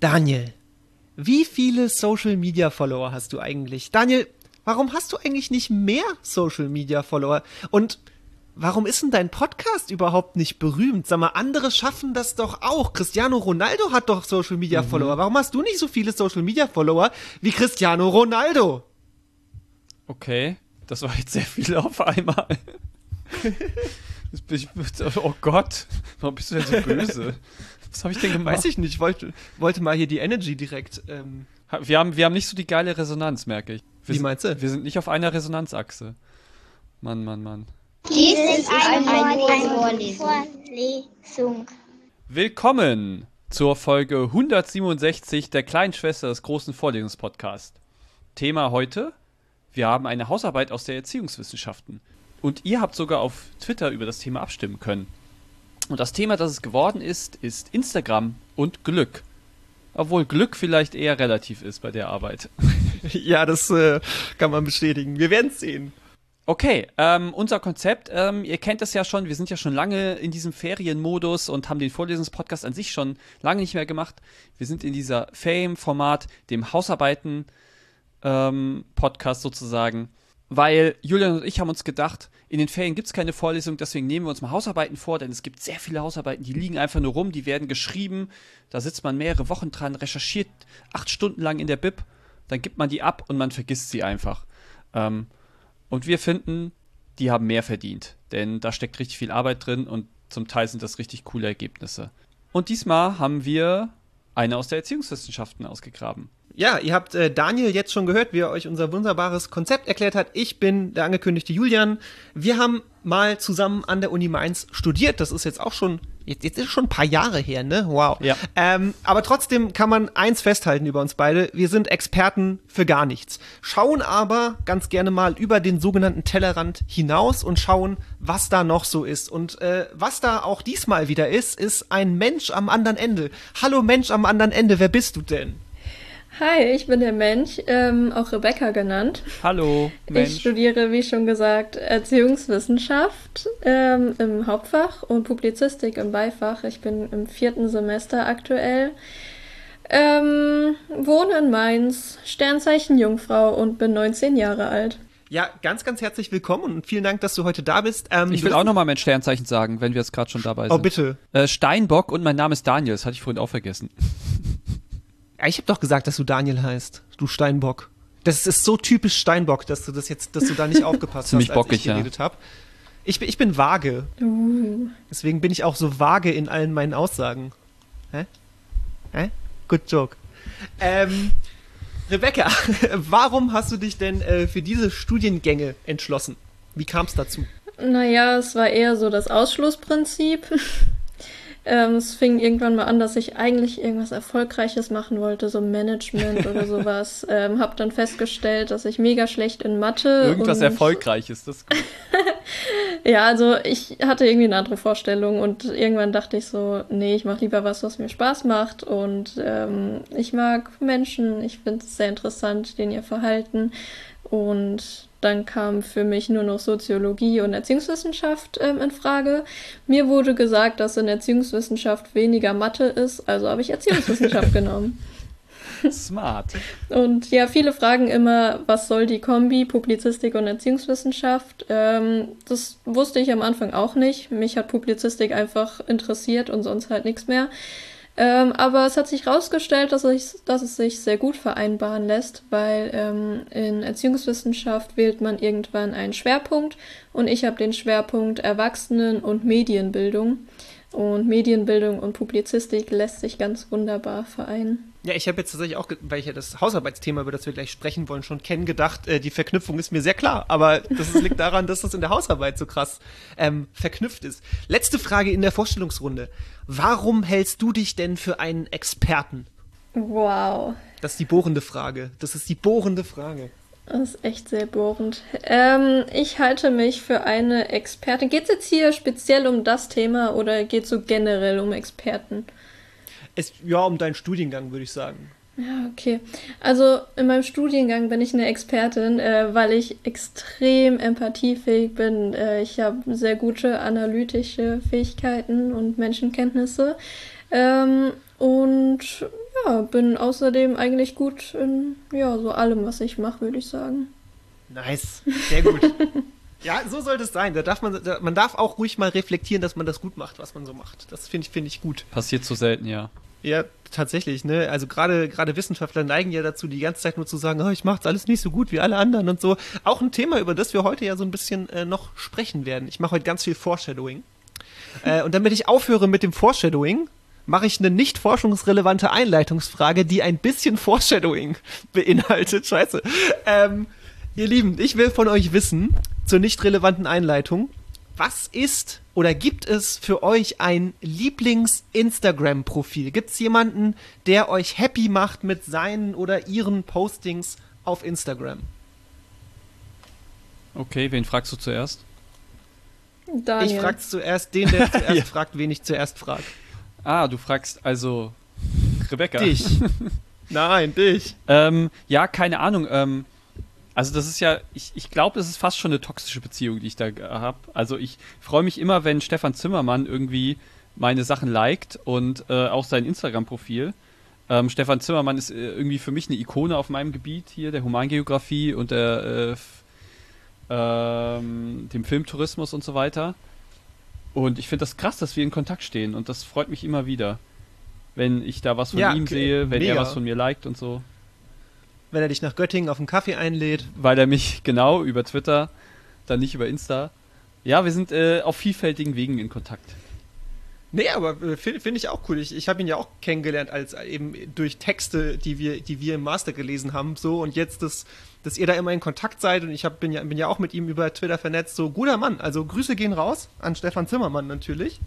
Daniel, wie viele Social Media Follower hast du eigentlich? Daniel, warum hast du eigentlich nicht mehr Social Media Follower? Und warum ist denn dein Podcast überhaupt nicht berühmt? Sag mal, andere schaffen das doch auch. Cristiano Ronaldo hat doch Social Media Follower. Warum hast du nicht so viele Social Media Follower wie Cristiano Ronaldo? Okay, das war jetzt sehr viel auf einmal. Ich, oh Gott, warum bist du denn so böse? Was habe ich denn gemacht? Weiß ich nicht, wollte, wollte mal hier die Energy direkt. Ähm, Wir haben, wir haben nicht so die geile Resonanz, merke ich. Wir Wie sind- meinst du? Wir sind nicht auf einer Resonanzachse. Mann, Mann, Mann. Dies ist eine, Vorlesung. Willkommen zur Folge 167 der kleinen Schwester des großen Vorlesungspodcasts. Thema heute: Wir haben eine Hausarbeit aus der Erziehungswissenschaften. Und ihr habt sogar auf Twitter über das Thema abstimmen können. Und das Thema, das es geworden ist, ist Instagram und Glück. Obwohl Glück vielleicht eher relativ ist bei der Arbeit. ja, das äh, kann man bestätigen. Wir werden es sehen. Okay, ähm, unser Konzept, ähm, ihr kennt es ja schon, wir sind ja schon lange in diesem Ferienmodus und haben den Vorlesungspodcast an sich schon lange nicht mehr gemacht. Wir sind in dieser Fame-Format, dem Hausarbeiten-Podcast sozusagen, weil Julian und ich haben uns gedacht, in den Ferien gibt es keine Vorlesung, deswegen nehmen wir uns mal Hausarbeiten vor, denn es gibt sehr viele Hausarbeiten, die liegen einfach nur rum, die werden geschrieben, da sitzt man mehrere Wochen dran, recherchiert acht Stunden lang in der Bib, dann gibt man die ab und man vergisst sie einfach. Ähm, und wir finden, die haben mehr verdient. Denn da steckt richtig viel Arbeit drin und zum Teil sind das richtig coole Ergebnisse. Und diesmal haben wir eine aus der Erziehungswissenschaften ausgegraben. Ja, ihr habt äh, Daniel jetzt schon gehört, wie er euch unser wunderbares Konzept erklärt hat. Ich bin der angekündigte Julian. Wir haben mal zusammen an der Uni Mainz studiert. Das ist jetzt auch schon, jetzt, jetzt ist schon ein paar Jahre her, ne? Wow. Ja. Ähm, aber trotzdem kann man eins festhalten über uns beide. Wir sind Experten für gar nichts. Schauen aber ganz gerne mal über den sogenannten Tellerrand hinaus und schauen, was da noch so ist. Und äh, was da auch diesmal wieder ist, ist ein Mensch am anderen Ende. Hallo Mensch am anderen Ende, wer bist du denn? Hi, ich bin der Mensch, ähm, auch Rebecca genannt. Hallo, Ich Mensch. studiere, wie schon gesagt, Erziehungswissenschaft ähm, im Hauptfach und Publizistik im Beifach. Ich bin im vierten Semester aktuell. Ähm, wohne in Mainz, Sternzeichen Jungfrau und bin 19 Jahre alt. Ja, ganz, ganz herzlich willkommen und vielen Dank, dass du heute da bist. Ähm, Ich will auch nochmal mein Sternzeichen sagen, wenn wir jetzt gerade schon dabei sind. Oh, bitte. Äh, Steinbock und mein Name ist Daniel, das hatte ich vorhin auch vergessen. Ja, ich habe doch gesagt, dass du Daniel heißt. Du Steinbock. Das ist so typisch Steinbock, dass du das jetzt, dass du da nicht aufgepasst Ziemlich hast, als bockig, ich ja. geredet habe. Ich, bin- ich bin vage. Uh. Deswegen bin ich auch so vage in allen meinen Aussagen. Hä? Hä? Good joke. Ähm, Rebecca, warum hast du dich denn äh, für diese Studiengänge entschlossen? Wie kam es dazu? Naja, es war eher so das Ausschlussprinzip. ähm, es fing irgendwann mal an, dass ich eigentlich irgendwas Erfolgreiches machen wollte, so Management oder sowas. Ähm, hab dann festgestellt, dass ich mega schlecht in Mathe Irgendwas Erfolgreiches, das ist gut. Ja, also ich hatte irgendwie eine andere Vorstellung und irgendwann dachte ich so, nee, ich mache lieber was, was mir Spaß macht und ähm, ich mag Menschen, ich finde es sehr interessant, den ihr Verhalten und dann kam für mich nur noch Soziologie und Erziehungswissenschaft ähm, in Frage. Mir wurde gesagt, dass in Erziehungswissenschaft weniger Mathe ist, also habe ich Erziehungswissenschaft genommen. Smart. Und ja, viele fragen immer, was soll die Kombi Publizistik und Erziehungswissenschaft? Ähm, das wusste ich am Anfang auch nicht. Mich hat Publizistik einfach interessiert und sonst halt nichts mehr. Ähm, aber es hat sich herausgestellt, dass, dass es sich sehr gut vereinbaren lässt, weil ähm, in Erziehungswissenschaft wählt man irgendwann einen Schwerpunkt und ich habe den Schwerpunkt Erwachsenen- und Medienbildung. Und Medienbildung und Publizistik lässt sich ganz wunderbar vereinen. Ja, ich habe jetzt tatsächlich auch, weil ich ja das Hausarbeitsthema, über das wir gleich sprechen wollen, schon kennen, gedacht, äh, die Verknüpfung ist mir sehr klar. Aber das liegt daran, dass das in der Hausarbeit so krass ähm, verknüpft ist. Letzte Frage in der Vorstellungsrunde. Warum hältst du dich denn für einen Experten? Wow. Das ist die bohrende Frage. Das ist die bohrende Frage. Das ist echt sehr bohrend. Ähm, ich halte mich für eine Expertin. Geht es jetzt hier speziell um das Thema oder geht es so generell um Experten? Es, ja, um deinen Studiengang, würde ich sagen. Ja, okay. Also in meinem Studiengang bin ich eine Expertin, äh, weil ich extrem empathiefähig bin. Äh, ich habe sehr gute analytische Fähigkeiten und Menschenkenntnisse. Ähm, und und ja, bin außerdem eigentlich gut in ja, so allem, was ich mache, würde ich sagen. Nice, sehr gut. ja, so sollte es sein. Da darf man, da, man darf auch ruhig mal reflektieren, dass man das gut macht, was man so macht. Das finde ich, finde ich gut. Passiert so selten, ja. Ja, tatsächlich, ne? Also gerade gerade Wissenschaftler neigen ja dazu, die ganze Zeit nur zu sagen, oh, ich mach's alles nicht so gut wie alle anderen und so. Auch ein Thema, über das wir heute ja so ein bisschen äh, noch sprechen werden. Ich mache heute ganz viel Foreshadowing. Äh, und damit ich aufhöre mit dem Foreshadowing, mache ich eine nicht forschungsrelevante Einleitungsfrage, die ein bisschen Foreshadowing beinhaltet. Scheiße. Ähm, ihr Lieben, ich will von euch wissen, zur nicht relevanten Einleitung, was ist oder gibt es für euch ein Lieblings-Instagram-Profil? Gibt es jemanden, der euch happy macht mit seinen oder ihren Postings auf Instagram? Okay, wen fragst du zuerst? Daniel. Ich frage zuerst den, der zuerst ja. fragt, wen ich zuerst frage. Ah, du fragst also Rebecca. Dich. Nein, dich. Ähm, ja, keine Ahnung. Ähm, also das ist ja, ich, ich glaube, das ist fast schon eine toxische Beziehung, die ich da habe. Also ich freue mich immer, wenn Stefan Zimmermann irgendwie meine Sachen liked und äh, auch sein Instagram-Profil. Ähm, Stefan Zimmermann ist äh, irgendwie für mich eine Ikone auf meinem Gebiet hier, der Humangeografie und der, äh, ähm, dem Filmtourismus und so weiter. Und ich finde das krass, dass wir in Kontakt stehen und das freut mich immer wieder, wenn ich da was von ja, ihm sehe, wenn mega. er was von mir liked und so. Wenn er dich nach Göttingen auf einen Kaffee einlädt. Weil er mich genau über Twitter, dann nicht über Insta. Ja, wir sind äh, auf vielfältigen Wegen in Kontakt. Nee, aber äh, finde find ich auch cool. Ich, ich habe ihn ja auch kennengelernt als eben durch Texte, die wir, die wir im Master gelesen haben. So und jetzt, dass, dass ihr da immer in Kontakt seid und ich hab, bin, ja, bin ja auch mit ihm über Twitter vernetzt. So, guter Mann. Also Grüße gehen raus an Stefan Zimmermann natürlich.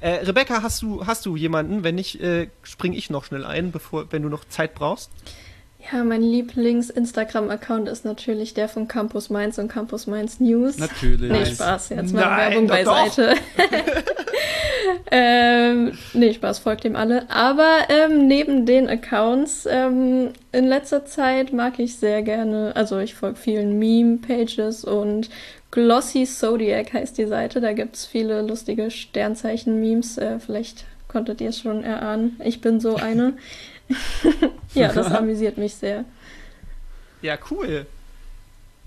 Äh, Rebecca, hast du, hast du jemanden? Wenn nicht, äh, springe ich noch schnell ein, bevor, wenn du noch Zeit brauchst. Ja, mein Lieblings-Instagram-Account ist natürlich der von Campus Mainz und Campus Mainz News. Natürlich. Nee, Spaß, jetzt mal Nein, Werbung beiseite. ähm, nee, Spaß, folgt dem alle. Aber ähm, neben den Accounts ähm, in letzter Zeit mag ich sehr gerne, also ich folge vielen Meme-Pages und Glossy Zodiac heißt die Seite. Da gibt es viele lustige Sternzeichen-Memes. Äh, vielleicht konntet ihr es schon erahnen. Ich bin so eine. ja, das amüsiert mich sehr. Ja, cool.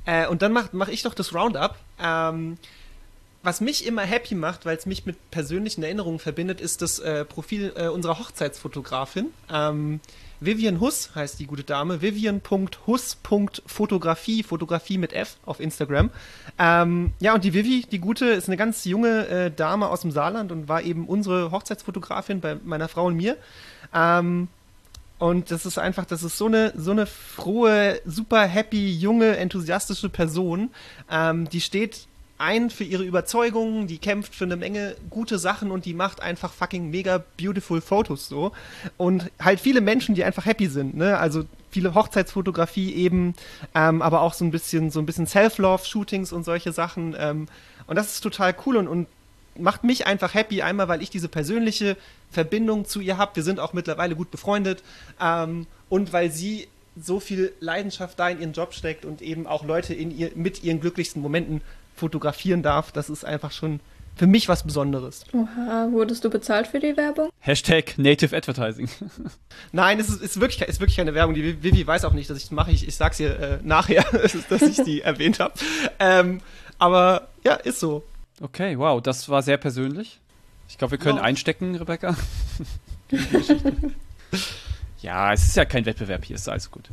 Äh, und dann mache mach ich doch das Roundup. Ähm, was mich immer happy macht, weil es mich mit persönlichen Erinnerungen verbindet, ist das äh, Profil äh, unserer Hochzeitsfotografin. Ähm, Vivian Huss heißt die gute Dame. Vivian.huss.fotografie, Fotografie mit F auf Instagram. Ähm, ja, und die Vivi, die gute, ist eine ganz junge äh, Dame aus dem Saarland und war eben unsere Hochzeitsfotografin bei meiner Frau und mir. Ähm, und das ist einfach, das ist so eine, so eine frohe, super happy, junge, enthusiastische Person. Ähm, die steht ein für ihre Überzeugungen, die kämpft für eine Menge gute Sachen und die macht einfach fucking mega beautiful Fotos so. Und halt viele Menschen, die einfach happy sind, ne? Also viele Hochzeitsfotografie eben, ähm, aber auch so ein bisschen, so ein bisschen Self-Love-Shootings und solche Sachen. Ähm, und das ist total cool und, und macht mich einfach happy, einmal weil ich diese persönliche Verbindung zu ihr habe. Wir sind auch mittlerweile gut befreundet. Ähm, und weil sie so viel Leidenschaft da in ihren Job steckt und eben auch Leute in ihr, mit ihren glücklichsten Momenten fotografieren darf. Das ist einfach schon für mich was Besonderes. Oha, wurdest du bezahlt für die Werbung? Hashtag Native Advertising. Nein, es ist, ist, wirklich, ist wirklich keine Werbung. Die Vivi weiß auch nicht, dass ich das mache. Ich, ich sag's ihr äh, nachher, dass ich die erwähnt habe. Ähm, aber ja, ist so. Okay, wow, das war sehr persönlich. Ich glaube, wir können wow. einstecken, Rebecca. ja, es ist ja kein Wettbewerb hier, ist alles gut.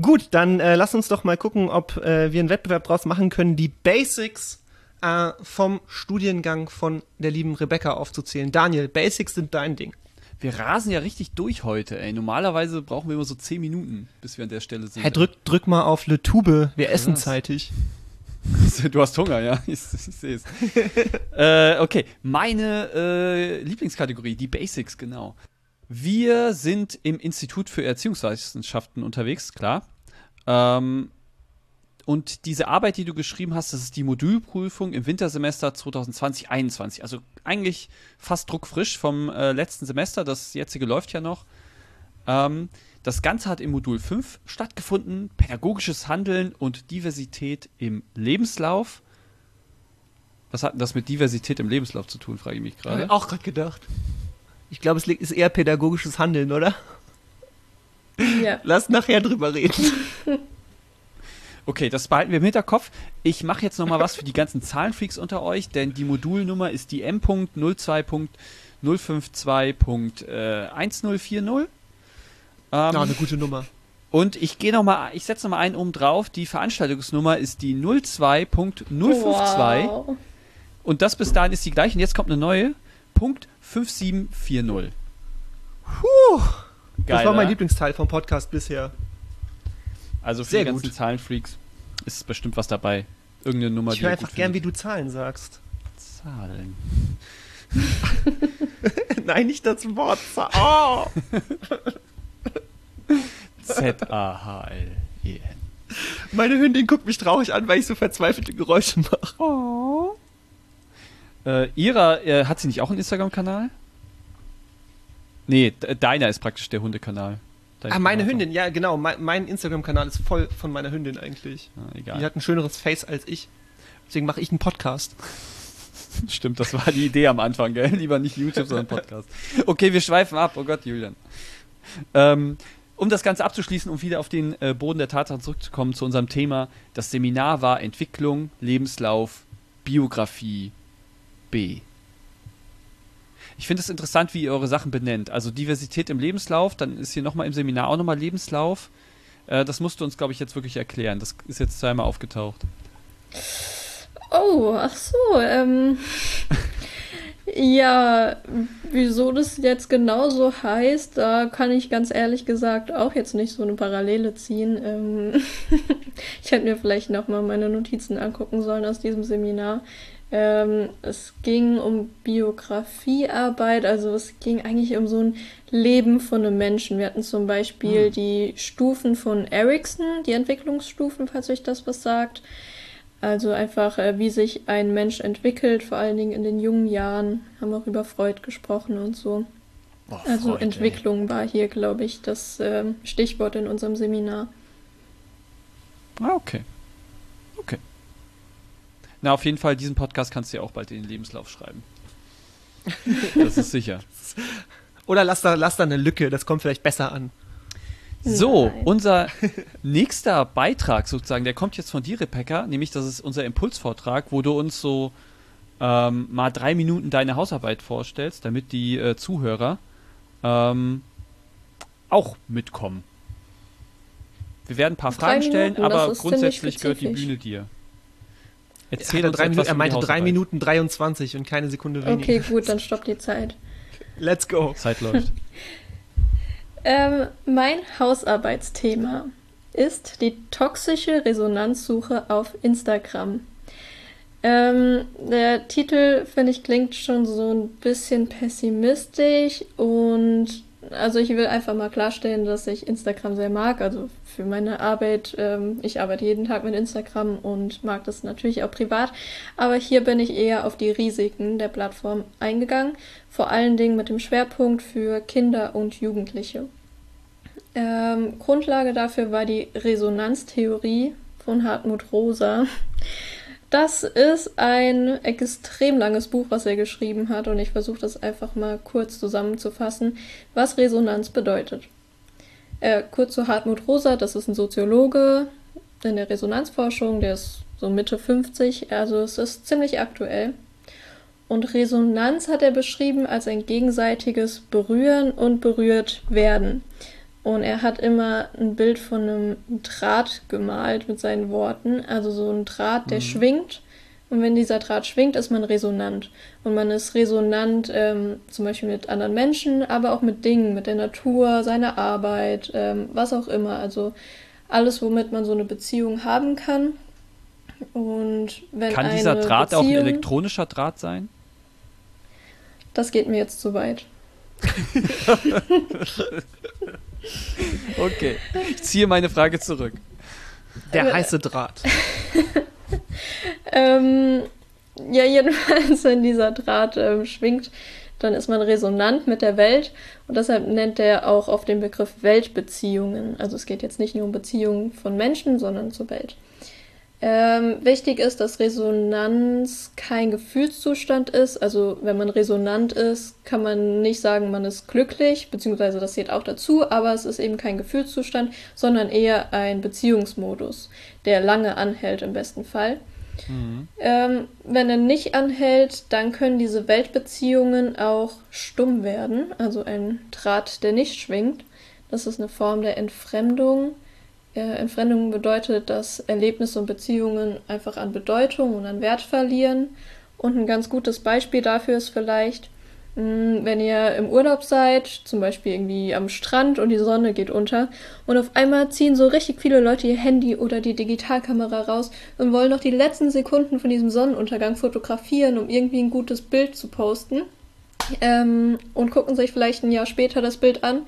Gut, dann äh, lass uns doch mal gucken, ob äh, wir einen Wettbewerb draus machen können, die Basics äh, vom Studiengang von der lieben Rebecca aufzuzählen. Daniel, Basics sind dein Ding. Wir rasen ja richtig durch heute, ey. Normalerweise brauchen wir immer so 10 Minuten, bis wir an der Stelle sind. Hey, drück, drück mal auf Le Tube, wir essen zeitig. Du hast Hunger, ja, ich, ich sehe es. äh, okay, meine äh, Lieblingskategorie, die Basics, genau. Wir sind im Institut für Erziehungswissenschaften unterwegs, klar. Ähm, und diese Arbeit, die du geschrieben hast, das ist die Modulprüfung im Wintersemester 2020-21. Also eigentlich fast druckfrisch vom äh, letzten Semester. Das jetzige läuft ja noch. Ähm, das Ganze hat im Modul 5 stattgefunden. Pädagogisches Handeln und Diversität im Lebenslauf. Was hat denn das mit Diversität im Lebenslauf zu tun, frage ich mich gerade. Auch gerade gedacht. Ich glaube, es ist eher pädagogisches Handeln, oder? Ja. Lass nachher drüber reden. Okay, das behalten wir im Hinterkopf. Ich mache jetzt noch mal was für die ganzen Zahlenfreaks unter euch, denn die Modulnummer ist die M.02.052.1040. Ähm, ja, eine gute Nummer. Und ich gehe noch mal, ich setze noch mal einen oben drauf. Die Veranstaltungsnummer ist die 02.052. Wow. Und das bis dahin ist die gleiche. Und jetzt kommt eine neue. Punkt 5740. Puh. Geil, das war mein Lieblingsteil vom Podcast bisher. Also für Sehr die ganzen gut. Zahlenfreaks ist bestimmt was dabei. Irgendeine Nummer, ich höre einfach gern, wie du Zahlen sagst. Zahlen. Nein, nicht das Wort Zahlen. Oh. Z-A-H-L-E-N. Meine Hündin guckt mich traurig an, weil ich so verzweifelte Geräusche mache. Oh. Äh, Ira, äh, hat sie nicht auch einen Instagram-Kanal? Nee, deiner ist praktisch der Hundekanal. Ah, meine Hündin, ja, genau. Mein, mein Instagram-Kanal ist voll von meiner Hündin eigentlich. Ah, egal. Die hat ein schöneres Face als ich. Deswegen mache ich einen Podcast. Stimmt, das war die Idee am Anfang, gell? Lieber nicht YouTube, sondern Podcast. Okay, wir schweifen ab. Oh Gott, Julian. Ähm, um das Ganze abzuschließen und um wieder auf den äh, Boden der Tatsachen zurückzukommen zu unserem Thema. Das Seminar war Entwicklung, Lebenslauf, Biografie B. Ich finde es interessant, wie ihr eure Sachen benennt. Also Diversität im Lebenslauf, dann ist hier nochmal im Seminar auch nochmal Lebenslauf. Äh, das musst du uns, glaube ich, jetzt wirklich erklären. Das ist jetzt zweimal aufgetaucht. Oh, ach so. Ähm, ja, wieso das jetzt genauso heißt, da kann ich ganz ehrlich gesagt auch jetzt nicht so eine Parallele ziehen. Ähm, ich hätte mir vielleicht nochmal meine Notizen angucken sollen aus diesem Seminar. Ähm, es ging um Biografiearbeit, also es ging eigentlich um so ein Leben von einem Menschen. Wir hatten zum Beispiel hm. die Stufen von Ericsson, die Entwicklungsstufen, falls euch das was sagt. Also einfach, äh, wie sich ein Mensch entwickelt, vor allen Dingen in den jungen Jahren. Haben auch über Freud gesprochen und so. Oh, also Freud, Entwicklung ey. war hier, glaube ich, das äh, Stichwort in unserem Seminar. Ah. Okay. Na, auf jeden Fall, diesen Podcast kannst du ja auch bald in den Lebenslauf schreiben. Das ist sicher. Oder lass da, lass da eine Lücke, das kommt vielleicht besser an. So, Nein. unser nächster Beitrag sozusagen, der kommt jetzt von dir, Rebecca, nämlich das ist unser Impulsvortrag, wo du uns so ähm, mal drei Minuten deine Hausarbeit vorstellst, damit die äh, Zuhörer ähm, auch mitkommen. Wir werden ein paar drei Fragen Minuten, stellen, aber grundsätzlich gehört die Bühne dir. Erzähl uns drei Minuten, Er meinte drei Minuten 23 und keine Sekunde weniger. Okay, gut, dann stoppt die Zeit. Let's go. Zeit läuft. ähm, mein Hausarbeitsthema ist die toxische Resonanzsuche auf Instagram. Ähm, der Titel, finde ich, klingt schon so ein bisschen pessimistisch und also ich will einfach mal klarstellen, dass ich Instagram sehr mag. Also für meine Arbeit, ähm, ich arbeite jeden Tag mit Instagram und mag das natürlich auch privat. Aber hier bin ich eher auf die Risiken der Plattform eingegangen. Vor allen Dingen mit dem Schwerpunkt für Kinder und Jugendliche. Ähm, Grundlage dafür war die Resonanztheorie von Hartmut Rosa. Das ist ein extrem langes Buch, was er geschrieben hat, und ich versuche das einfach mal kurz zusammenzufassen, was Resonanz bedeutet. Äh, kurz zu Hartmut Rosa, das ist ein Soziologe in der Resonanzforschung, der ist so Mitte 50, also es ist ziemlich aktuell. Und Resonanz hat er beschrieben als ein gegenseitiges Berühren und berührt werden. Und er hat immer ein Bild von einem Draht gemalt mit seinen Worten. Also so ein Draht, der mhm. schwingt. Und wenn dieser Draht schwingt, ist man resonant. Und man ist resonant ähm, zum Beispiel mit anderen Menschen, aber auch mit Dingen, mit der Natur, seiner Arbeit, ähm, was auch immer. Also alles, womit man so eine Beziehung haben kann. Und wenn kann dieser Draht Beziehung, auch ein elektronischer Draht sein? Das geht mir jetzt zu weit. Okay, ich ziehe meine Frage zurück. Der heiße Draht. ähm, ja, jedenfalls, wenn dieser Draht ähm, schwingt, dann ist man resonant mit der Welt und deshalb nennt er auch auf den Begriff Weltbeziehungen. Also es geht jetzt nicht nur um Beziehungen von Menschen, sondern zur Welt. Ähm, wichtig ist, dass Resonanz kein Gefühlszustand ist. Also wenn man resonant ist, kann man nicht sagen, man ist glücklich, beziehungsweise das zählt auch dazu, aber es ist eben kein Gefühlszustand, sondern eher ein Beziehungsmodus, der lange anhält im besten Fall. Mhm. Ähm, wenn er nicht anhält, dann können diese Weltbeziehungen auch stumm werden, also ein Draht, der nicht schwingt. Das ist eine Form der Entfremdung äh, Entfremdung bedeutet, dass Erlebnisse und Beziehungen einfach an Bedeutung und an Wert verlieren. Und ein ganz gutes Beispiel dafür ist vielleicht, mh, wenn ihr im Urlaub seid, zum Beispiel irgendwie am Strand und die Sonne geht unter und auf einmal ziehen so richtig viele Leute ihr Handy oder die Digitalkamera raus und wollen noch die letzten Sekunden von diesem Sonnenuntergang fotografieren, um irgendwie ein gutes Bild zu posten. Ähm, und gucken sich vielleicht ein Jahr später das Bild an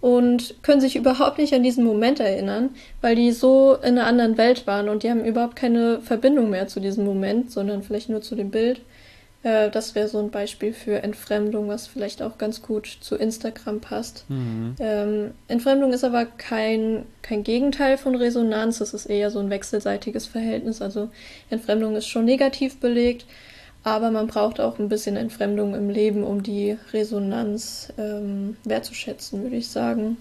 und können sich überhaupt nicht an diesen Moment erinnern, weil die so in einer anderen Welt waren und die haben überhaupt keine Verbindung mehr zu diesem Moment, sondern vielleicht nur zu dem Bild. Äh, das wäre so ein Beispiel für Entfremdung, was vielleicht auch ganz gut zu Instagram passt. Mhm. Ähm, Entfremdung ist aber kein, kein Gegenteil von Resonanz, es ist eher so ein wechselseitiges Verhältnis. Also Entfremdung ist schon negativ belegt. Aber man braucht auch ein bisschen Entfremdung im Leben, um die Resonanz ähm, wertzuschätzen, würde ich sagen.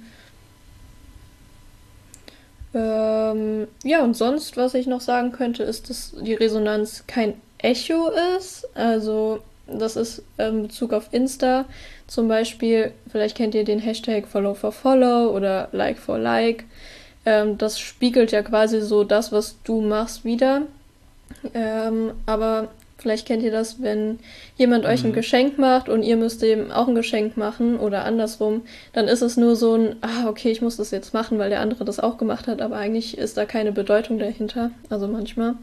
Ähm, ja, und sonst, was ich noch sagen könnte, ist, dass die Resonanz kein Echo ist. Also, das ist in Bezug auf Insta zum Beispiel, vielleicht kennt ihr den Hashtag Follow for Follow oder Like for Like. Ähm, das spiegelt ja quasi so das, was du machst, wieder. Ähm, aber Vielleicht kennt ihr das, wenn jemand euch ein mhm. Geschenk macht und ihr müsst ihm auch ein Geschenk machen oder andersrum, dann ist es nur so ein, ah, okay, ich muss das jetzt machen, weil der andere das auch gemacht hat, aber eigentlich ist da keine Bedeutung dahinter. Also manchmal.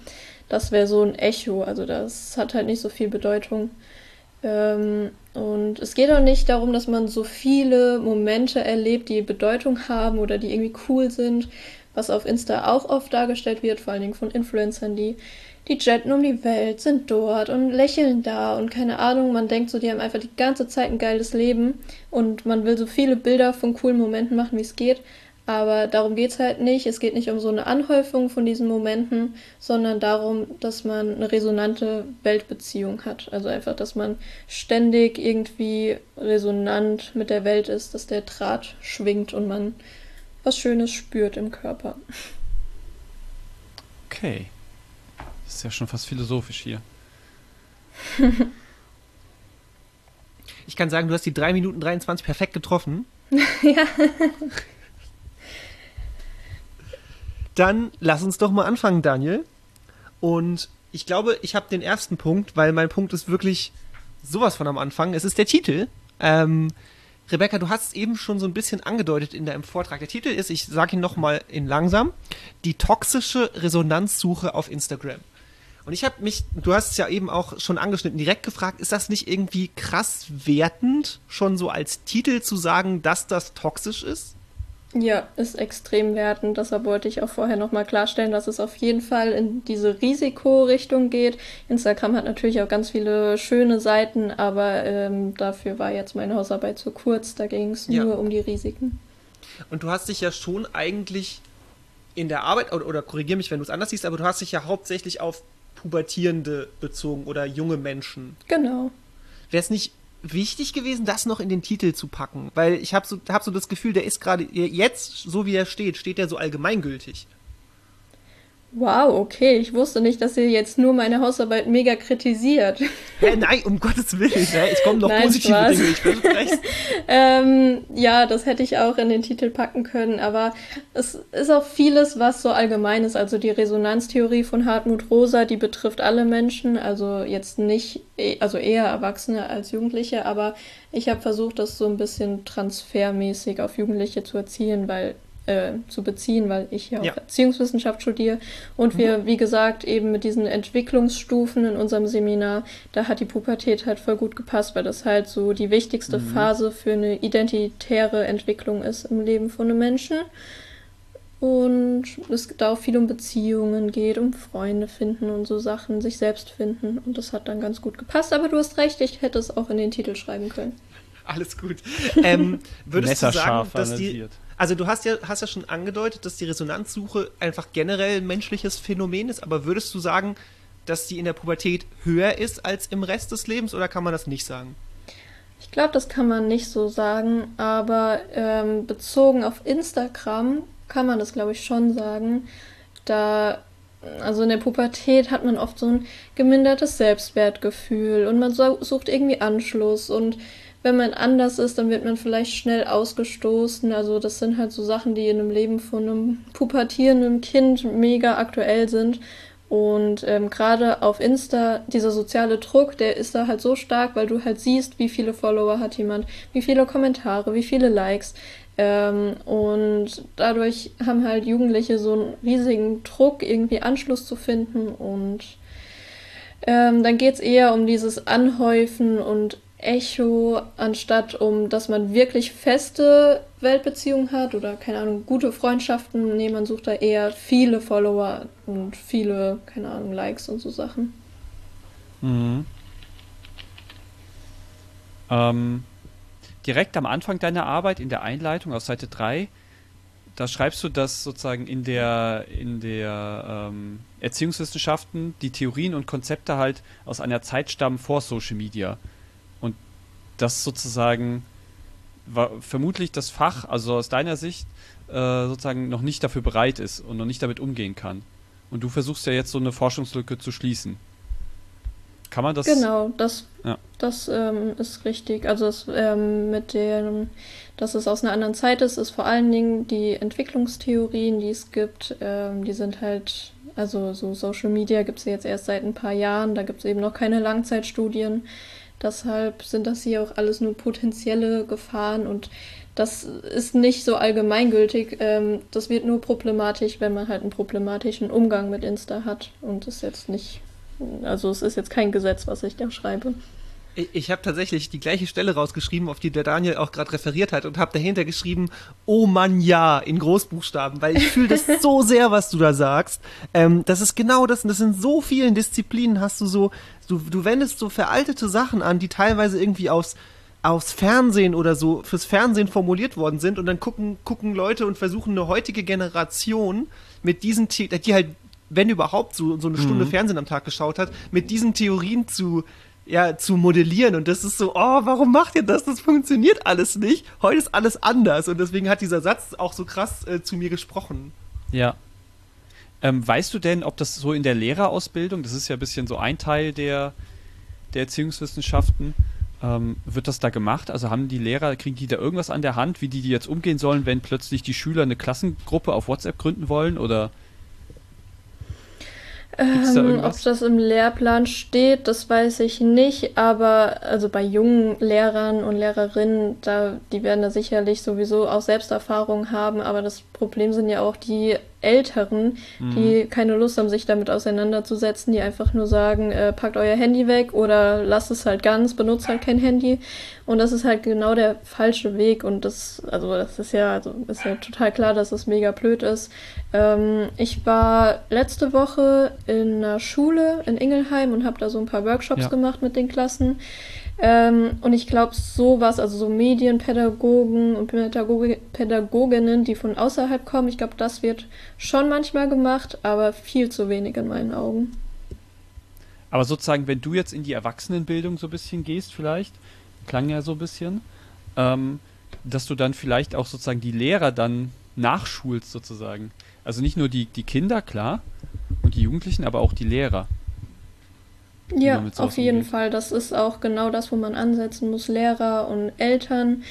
Das wäre so ein Echo, also das hat halt nicht so viel Bedeutung. Ähm, und es geht auch nicht darum, dass man so viele Momente erlebt, die Bedeutung haben oder die irgendwie cool sind, was auf Insta auch oft dargestellt wird, vor allen Dingen von Influencern, die die jetten um die Welt, sind dort und lächeln da und keine Ahnung, man denkt so, die haben einfach die ganze Zeit ein geiles Leben und man will so viele Bilder von coolen Momenten machen, wie es geht. Aber darum geht es halt nicht. Es geht nicht um so eine Anhäufung von diesen Momenten, sondern darum, dass man eine resonante Weltbeziehung hat. Also einfach, dass man ständig irgendwie resonant mit der Welt ist, dass der Draht schwingt und man was Schönes spürt im Körper. Okay. Das ist ja schon fast philosophisch hier. ich kann sagen, du hast die 3 Minuten 23 perfekt getroffen. ja. Dann lass uns doch mal anfangen, Daniel. Und ich glaube, ich habe den ersten Punkt, weil mein Punkt ist wirklich sowas von am Anfang. Es ist der Titel. Ähm, Rebecca, du hast es eben schon so ein bisschen angedeutet in deinem Vortrag. Der Titel ist, ich sage ihn nochmal in langsam, die toxische Resonanzsuche auf Instagram. Und ich habe mich, du hast es ja eben auch schon angeschnitten, direkt gefragt, ist das nicht irgendwie krass wertend, schon so als Titel zu sagen, dass das toxisch ist? Ja, ist extrem wertend. Deshalb wollte ich auch vorher nochmal klarstellen, dass es auf jeden Fall in diese Risikorichtung geht. Instagram hat natürlich auch ganz viele schöne Seiten, aber ähm, dafür war jetzt meine Hausarbeit zu kurz. Da ging es ja. nur um die Risiken. Und du hast dich ja schon eigentlich in der Arbeit, oder, oder korrigier mich, wenn du es anders siehst, aber du hast dich ja hauptsächlich auf Pubertierende bezogen oder junge Menschen. Genau. Wäre es nicht wichtig gewesen, das noch in den Titel zu packen? Weil ich habe so, hab so das Gefühl, der ist gerade jetzt, so wie er steht, steht er so allgemeingültig. Wow, okay. Ich wusste nicht, dass ihr jetzt nur meine Hausarbeit mega kritisiert. Ja, nein, um Gottes Willen. Ja, es kommen noch nein, positive Spaß. Dinge, ich verspreche ähm, Ja, das hätte ich auch in den Titel packen können. Aber es ist auch vieles, was so allgemein ist. Also die Resonanztheorie von Hartmut Rosa, die betrifft alle Menschen. Also jetzt nicht, e, also eher Erwachsene als Jugendliche. Aber ich habe versucht, das so ein bisschen transfermäßig auf Jugendliche zu erzielen, weil äh, zu beziehen, weil ich ja auch ja. Erziehungswissenschaft studiere. Und mhm. wir, wie gesagt, eben mit diesen Entwicklungsstufen in unserem Seminar, da hat die Pubertät halt voll gut gepasst, weil das halt so die wichtigste mhm. Phase für eine identitäre Entwicklung ist im Leben von einem Menschen. Und es da auch viel um Beziehungen geht, um Freunde finden und so Sachen, sich selbst finden. Und das hat dann ganz gut gepasst. Aber du hast recht, ich hätte es auch in den Titel schreiben können. Alles gut. Ähm, würdest du sagen, dass die, Also du hast ja, hast ja schon angedeutet, dass die Resonanzsuche einfach generell ein menschliches Phänomen ist, aber würdest du sagen, dass die in der Pubertät höher ist als im Rest des Lebens oder kann man das nicht sagen? Ich glaube, das kann man nicht so sagen, aber ähm, bezogen auf Instagram kann man das, glaube ich, schon sagen. Da, also in der Pubertät hat man oft so ein gemindertes Selbstwertgefühl und man sucht irgendwie Anschluss und wenn man anders ist, dann wird man vielleicht schnell ausgestoßen. Also das sind halt so Sachen, die in einem Leben von einem pubertierenden Kind mega aktuell sind. Und ähm, gerade auf Insta, dieser soziale Druck, der ist da halt so stark, weil du halt siehst, wie viele Follower hat jemand, wie viele Kommentare, wie viele Likes. Ähm, und dadurch haben halt Jugendliche so einen riesigen Druck, irgendwie Anschluss zu finden. Und ähm, dann geht es eher um dieses Anhäufen und Echo, anstatt um, dass man wirklich feste Weltbeziehungen hat oder keine Ahnung, gute Freundschaften. Nee, man sucht da eher viele Follower und viele, keine Ahnung, Likes und so Sachen. Mhm. Ähm, direkt am Anfang deiner Arbeit in der Einleitung auf Seite 3, da schreibst du, dass sozusagen in der, in der ähm, Erziehungswissenschaften die Theorien und Konzepte halt aus einer Zeit stammen vor Social Media dass sozusagen war vermutlich das Fach, also aus deiner Sicht, äh, sozusagen noch nicht dafür bereit ist und noch nicht damit umgehen kann. Und du versuchst ja jetzt so eine Forschungslücke zu schließen. Kann man das? Genau, das, ja. das ähm, ist richtig. Also es, ähm, mit dem, dass es aus einer anderen Zeit ist, ist vor allen Dingen die Entwicklungstheorien, die es gibt, ähm, die sind halt, also so Social Media gibt es jetzt erst seit ein paar Jahren, da gibt es eben noch keine Langzeitstudien. Deshalb sind das hier auch alles nur potenzielle Gefahren und das ist nicht so allgemeingültig. Ähm, das wird nur problematisch, wenn man halt einen problematischen Umgang mit Insta hat und es jetzt nicht, also es ist jetzt kein Gesetz, was ich da schreibe. Ich habe tatsächlich die gleiche Stelle rausgeschrieben, auf die der Daniel auch gerade referiert hat und habe dahinter geschrieben, oh Mann, ja, in Großbuchstaben, weil ich fühle das so sehr, was du da sagst. Ähm, das ist genau das, und das in so vielen Disziplinen hast du so, du, du wendest so veraltete Sachen an, die teilweise irgendwie aufs, aufs Fernsehen oder so fürs Fernsehen formuliert worden sind und dann gucken, gucken Leute und versuchen eine heutige Generation mit diesen, die halt, wenn überhaupt so, so eine Stunde mhm. Fernsehen am Tag geschaut hat, mit diesen Theorien zu, ja, zu modellieren. Und das ist so, oh, warum macht ihr das? Das funktioniert alles nicht. Heute ist alles anders. Und deswegen hat dieser Satz auch so krass äh, zu mir gesprochen. Ja. Ähm, weißt du denn, ob das so in der Lehrerausbildung, das ist ja ein bisschen so ein Teil der, der Erziehungswissenschaften, ähm, wird das da gemacht? Also haben die Lehrer, kriegen die da irgendwas an der Hand, wie die, die jetzt umgehen sollen, wenn plötzlich die Schüler eine Klassengruppe auf WhatsApp gründen wollen? Oder ähm, ob das im Lehrplan steht, das weiß ich nicht, aber also bei jungen Lehrern und Lehrerinnen, da, die werden da sicherlich sowieso auch Selbsterfahrung haben, aber das Problem sind ja auch die Älteren, mhm. die keine Lust haben, sich damit auseinanderzusetzen, die einfach nur sagen, äh, packt euer Handy weg oder lasst es halt ganz, benutzt halt kein Handy. Und das ist halt genau der falsche Weg. Und das, also das ist ja, also ist ja total klar, dass das mega blöd ist. Ähm, ich war letzte Woche in einer Schule in Ingelheim und habe da so ein paar Workshops ja. gemacht mit den Klassen. Ähm, und ich glaube, sowas, also so Medienpädagogen und Pädagoge, Pädagoginnen, die von außerhalb kommen, ich glaube, das wird schon manchmal gemacht, aber viel zu wenig in meinen Augen. Aber sozusagen, wenn du jetzt in die Erwachsenenbildung so ein bisschen gehst, vielleicht, klang ja so ein bisschen, ähm, dass du dann vielleicht auch sozusagen die Lehrer dann nachschulst, sozusagen. Also nicht nur die, die Kinder, klar, und die Jugendlichen, aber auch die Lehrer. Ja, auf jeden umgeht. Fall. Das ist auch genau das, wo man ansetzen muss, Lehrer und Eltern.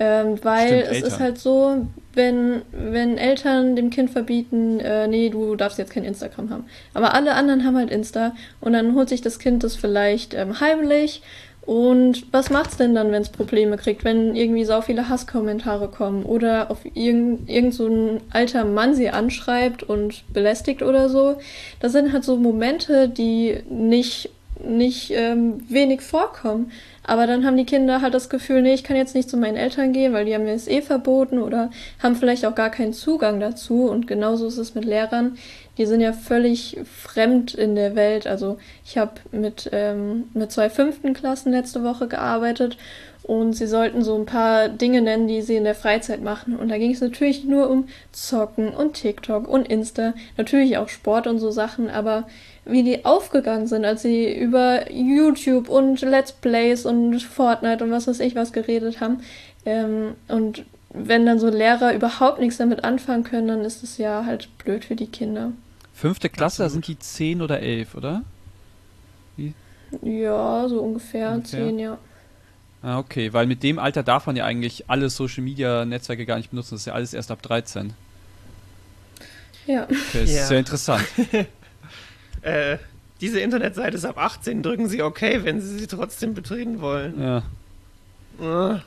Ähm, weil Stimmt, es Eltern. ist halt so, wenn, wenn Eltern dem Kind verbieten, äh, nee, du darfst jetzt kein Instagram haben. Aber alle anderen haben halt Insta und dann holt sich das Kind das vielleicht ähm, heimlich und was macht's denn dann, wenn es Probleme kriegt, wenn irgendwie so viele Hasskommentare kommen oder auf irgend, irgend so alter Mann sie anschreibt und belästigt oder so? Das sind halt so Momente, die nicht, nicht ähm, wenig vorkommen. Aber dann haben die Kinder halt das Gefühl, nee, ich kann jetzt nicht zu meinen Eltern gehen, weil die haben mir das eh verboten oder haben vielleicht auch gar keinen Zugang dazu. Und genauso ist es mit Lehrern die sind ja völlig fremd in der Welt. Also ich habe mit, ähm, mit zwei fünften Klassen letzte Woche gearbeitet und sie sollten so ein paar Dinge nennen, die sie in der Freizeit machen. Und da ging es natürlich nur um Zocken und TikTok und Insta, natürlich auch Sport und so Sachen, aber wie die aufgegangen sind, als sie über YouTube und Let's Plays und Fortnite und was weiß ich was geredet haben. Ähm, und wenn dann so Lehrer überhaupt nichts damit anfangen können, dann ist es ja halt blöd für die Kinder. Fünfte Klasse, da sind die zehn oder elf, oder? Wie? Ja, so ungefähr, ungefähr. zehn, ja. Ah, okay, weil mit dem Alter darf man ja eigentlich alle Social Media Netzwerke gar nicht benutzen. Das ist ja alles erst ab 13. Ja. Okay, ist ja. sehr interessant. äh, diese Internetseite ist ab 18. Drücken Sie OK, wenn Sie sie trotzdem betreten wollen. Ja.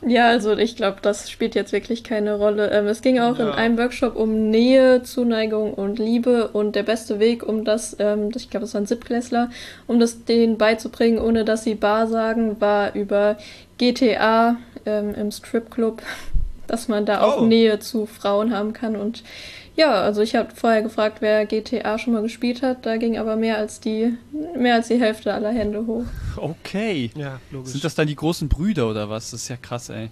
Ja, also ich glaube, das spielt jetzt wirklich keine Rolle. Ähm, es ging auch ja. in einem Workshop um Nähe, Zuneigung und Liebe und der beste Weg, um das, ähm, ich glaube, es waren Siebklässler, um das denen beizubringen, ohne dass sie Bar sagen, war über GTA ähm, im Stripclub, dass man da auch oh. Nähe zu Frauen haben kann und ja, also ich habe vorher gefragt, wer GTA schon mal gespielt hat. Da ging aber mehr als die, mehr als die Hälfte aller Hände hoch. Okay. Ja, logisch. Sind das dann die großen Brüder oder was? Das ist ja krass, ey.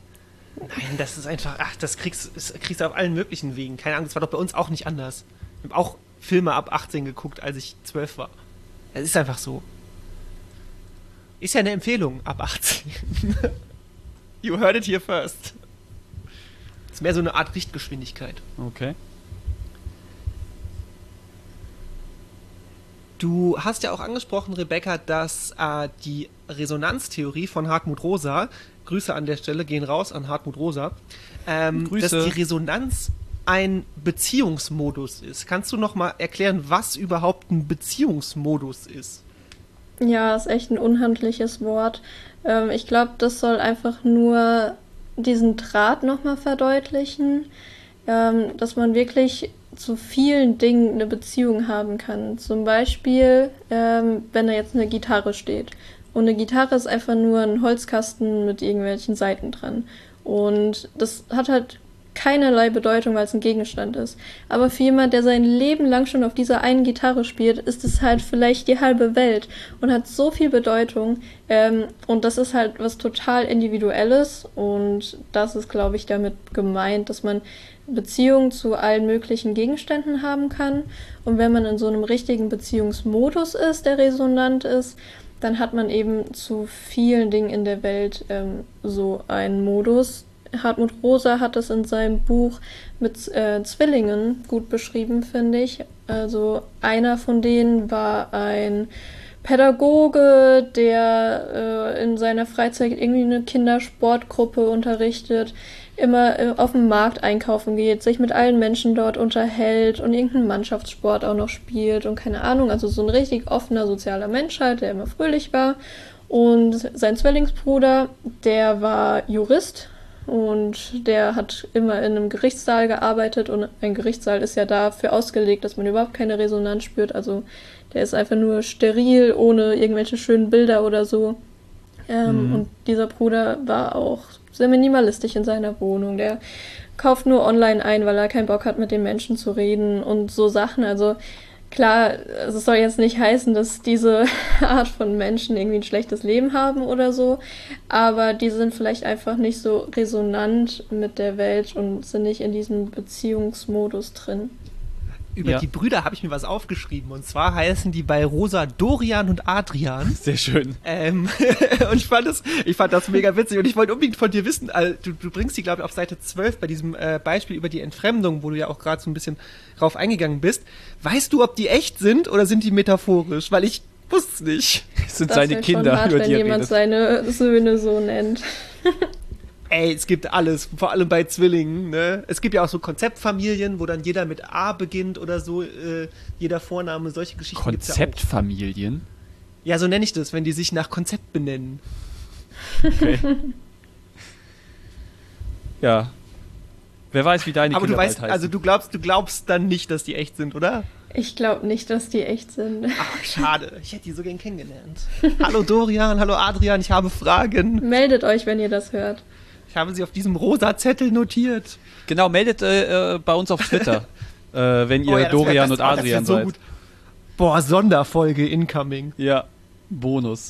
Nein, das ist einfach, ach, das kriegst, das kriegst du auf allen möglichen Wegen. Keine Ahnung, das war doch bei uns auch nicht anders. Ich habe auch Filme ab 18 geguckt, als ich 12 war. Es ist einfach so. Ist ja eine Empfehlung ab 18. you heard it here first. Ist mehr so eine Art Richtgeschwindigkeit. Okay. Du hast ja auch angesprochen, Rebecca, dass äh, die Resonanztheorie von Hartmut Rosa, Grüße an der Stelle gehen raus an Hartmut Rosa, ähm, Grüße. dass die Resonanz ein Beziehungsmodus ist. Kannst du noch mal erklären, was überhaupt ein Beziehungsmodus ist? Ja, ist echt ein unhandliches Wort. Ähm, ich glaube, das soll einfach nur diesen Draht noch mal verdeutlichen, ähm, dass man wirklich zu vielen Dingen eine Beziehung haben kann. Zum Beispiel, ähm, wenn da jetzt eine Gitarre steht. Und eine Gitarre ist einfach nur ein Holzkasten mit irgendwelchen Seiten dran. Und das hat halt keinerlei Bedeutung, weil es ein Gegenstand ist. Aber für jemand, der sein Leben lang schon auf dieser einen Gitarre spielt, ist es halt vielleicht die halbe Welt und hat so viel Bedeutung. Ähm, und das ist halt was total Individuelles. Und das ist, glaube ich, damit gemeint, dass man Beziehungen zu allen möglichen Gegenständen haben kann. Und wenn man in so einem richtigen Beziehungsmodus ist, der resonant ist, dann hat man eben zu vielen Dingen in der Welt ähm, so einen Modus. Hartmut Rosa hat es in seinem Buch mit äh, Zwillingen gut beschrieben, finde ich. Also einer von denen war ein Pädagoge, der äh, in seiner Freizeit irgendwie eine Kindersportgruppe unterrichtet immer äh, auf dem Markt einkaufen geht, sich mit allen Menschen dort unterhält und irgendeinen Mannschaftssport auch noch spielt und keine Ahnung, also so ein richtig offener sozialer Mensch halt, der immer fröhlich war. Und sein Zwillingsbruder, der war Jurist und der hat immer in einem Gerichtssaal gearbeitet und ein Gerichtssaal ist ja dafür ausgelegt, dass man überhaupt keine Resonanz spürt. Also der ist einfach nur steril, ohne irgendwelche schönen Bilder oder so. Ähm, mhm. Und dieser Bruder war auch sehr minimalistisch in seiner Wohnung. Der kauft nur online ein, weil er keinen Bock hat, mit den Menschen zu reden und so Sachen. Also klar, es soll jetzt nicht heißen, dass diese Art von Menschen irgendwie ein schlechtes Leben haben oder so, aber die sind vielleicht einfach nicht so resonant mit der Welt und sind nicht in diesem Beziehungsmodus drin über ja. die Brüder habe ich mir was aufgeschrieben. Und zwar heißen die bei Rosa Dorian und Adrian. Sehr schön. Ähm, und ich fand, das, ich fand das mega witzig. Und ich wollte unbedingt von dir wissen, also, du, du bringst die, glaube ich, auf Seite 12 bei diesem äh, Beispiel über die Entfremdung, wo du ja auch gerade so ein bisschen drauf eingegangen bist. Weißt du, ob die echt sind oder sind die metaphorisch? Weil ich wusste es nicht. Das sind das seine Kinder, hart, über die wenn jemand redet. seine Söhne so nennt. Ey, es gibt alles, vor allem bei Zwillingen. Ne? Es gibt ja auch so Konzeptfamilien, wo dann jeder mit A beginnt oder so, äh, jeder Vorname, solche Geschichten. Konzeptfamilien? Ja, ja, so nenne ich das, wenn die sich nach Konzept benennen. Okay. ja. Wer weiß, wie deine Aber Kinder du weißt, also du glaubst, du glaubst dann nicht, dass die echt sind, oder? Ich glaube nicht, dass die echt sind. Ach, schade. Ich hätte die so gern kennengelernt. hallo Dorian, hallo Adrian, ich habe Fragen. Meldet euch, wenn ihr das hört. Ich habe sie auf diesem rosa Zettel notiert. Genau, meldet äh, äh bei uns auf Twitter, äh, wenn ihr oh ja, Dorian und Adrian so seid. Gut. Boah, Sonderfolge incoming. Ja, Bonus.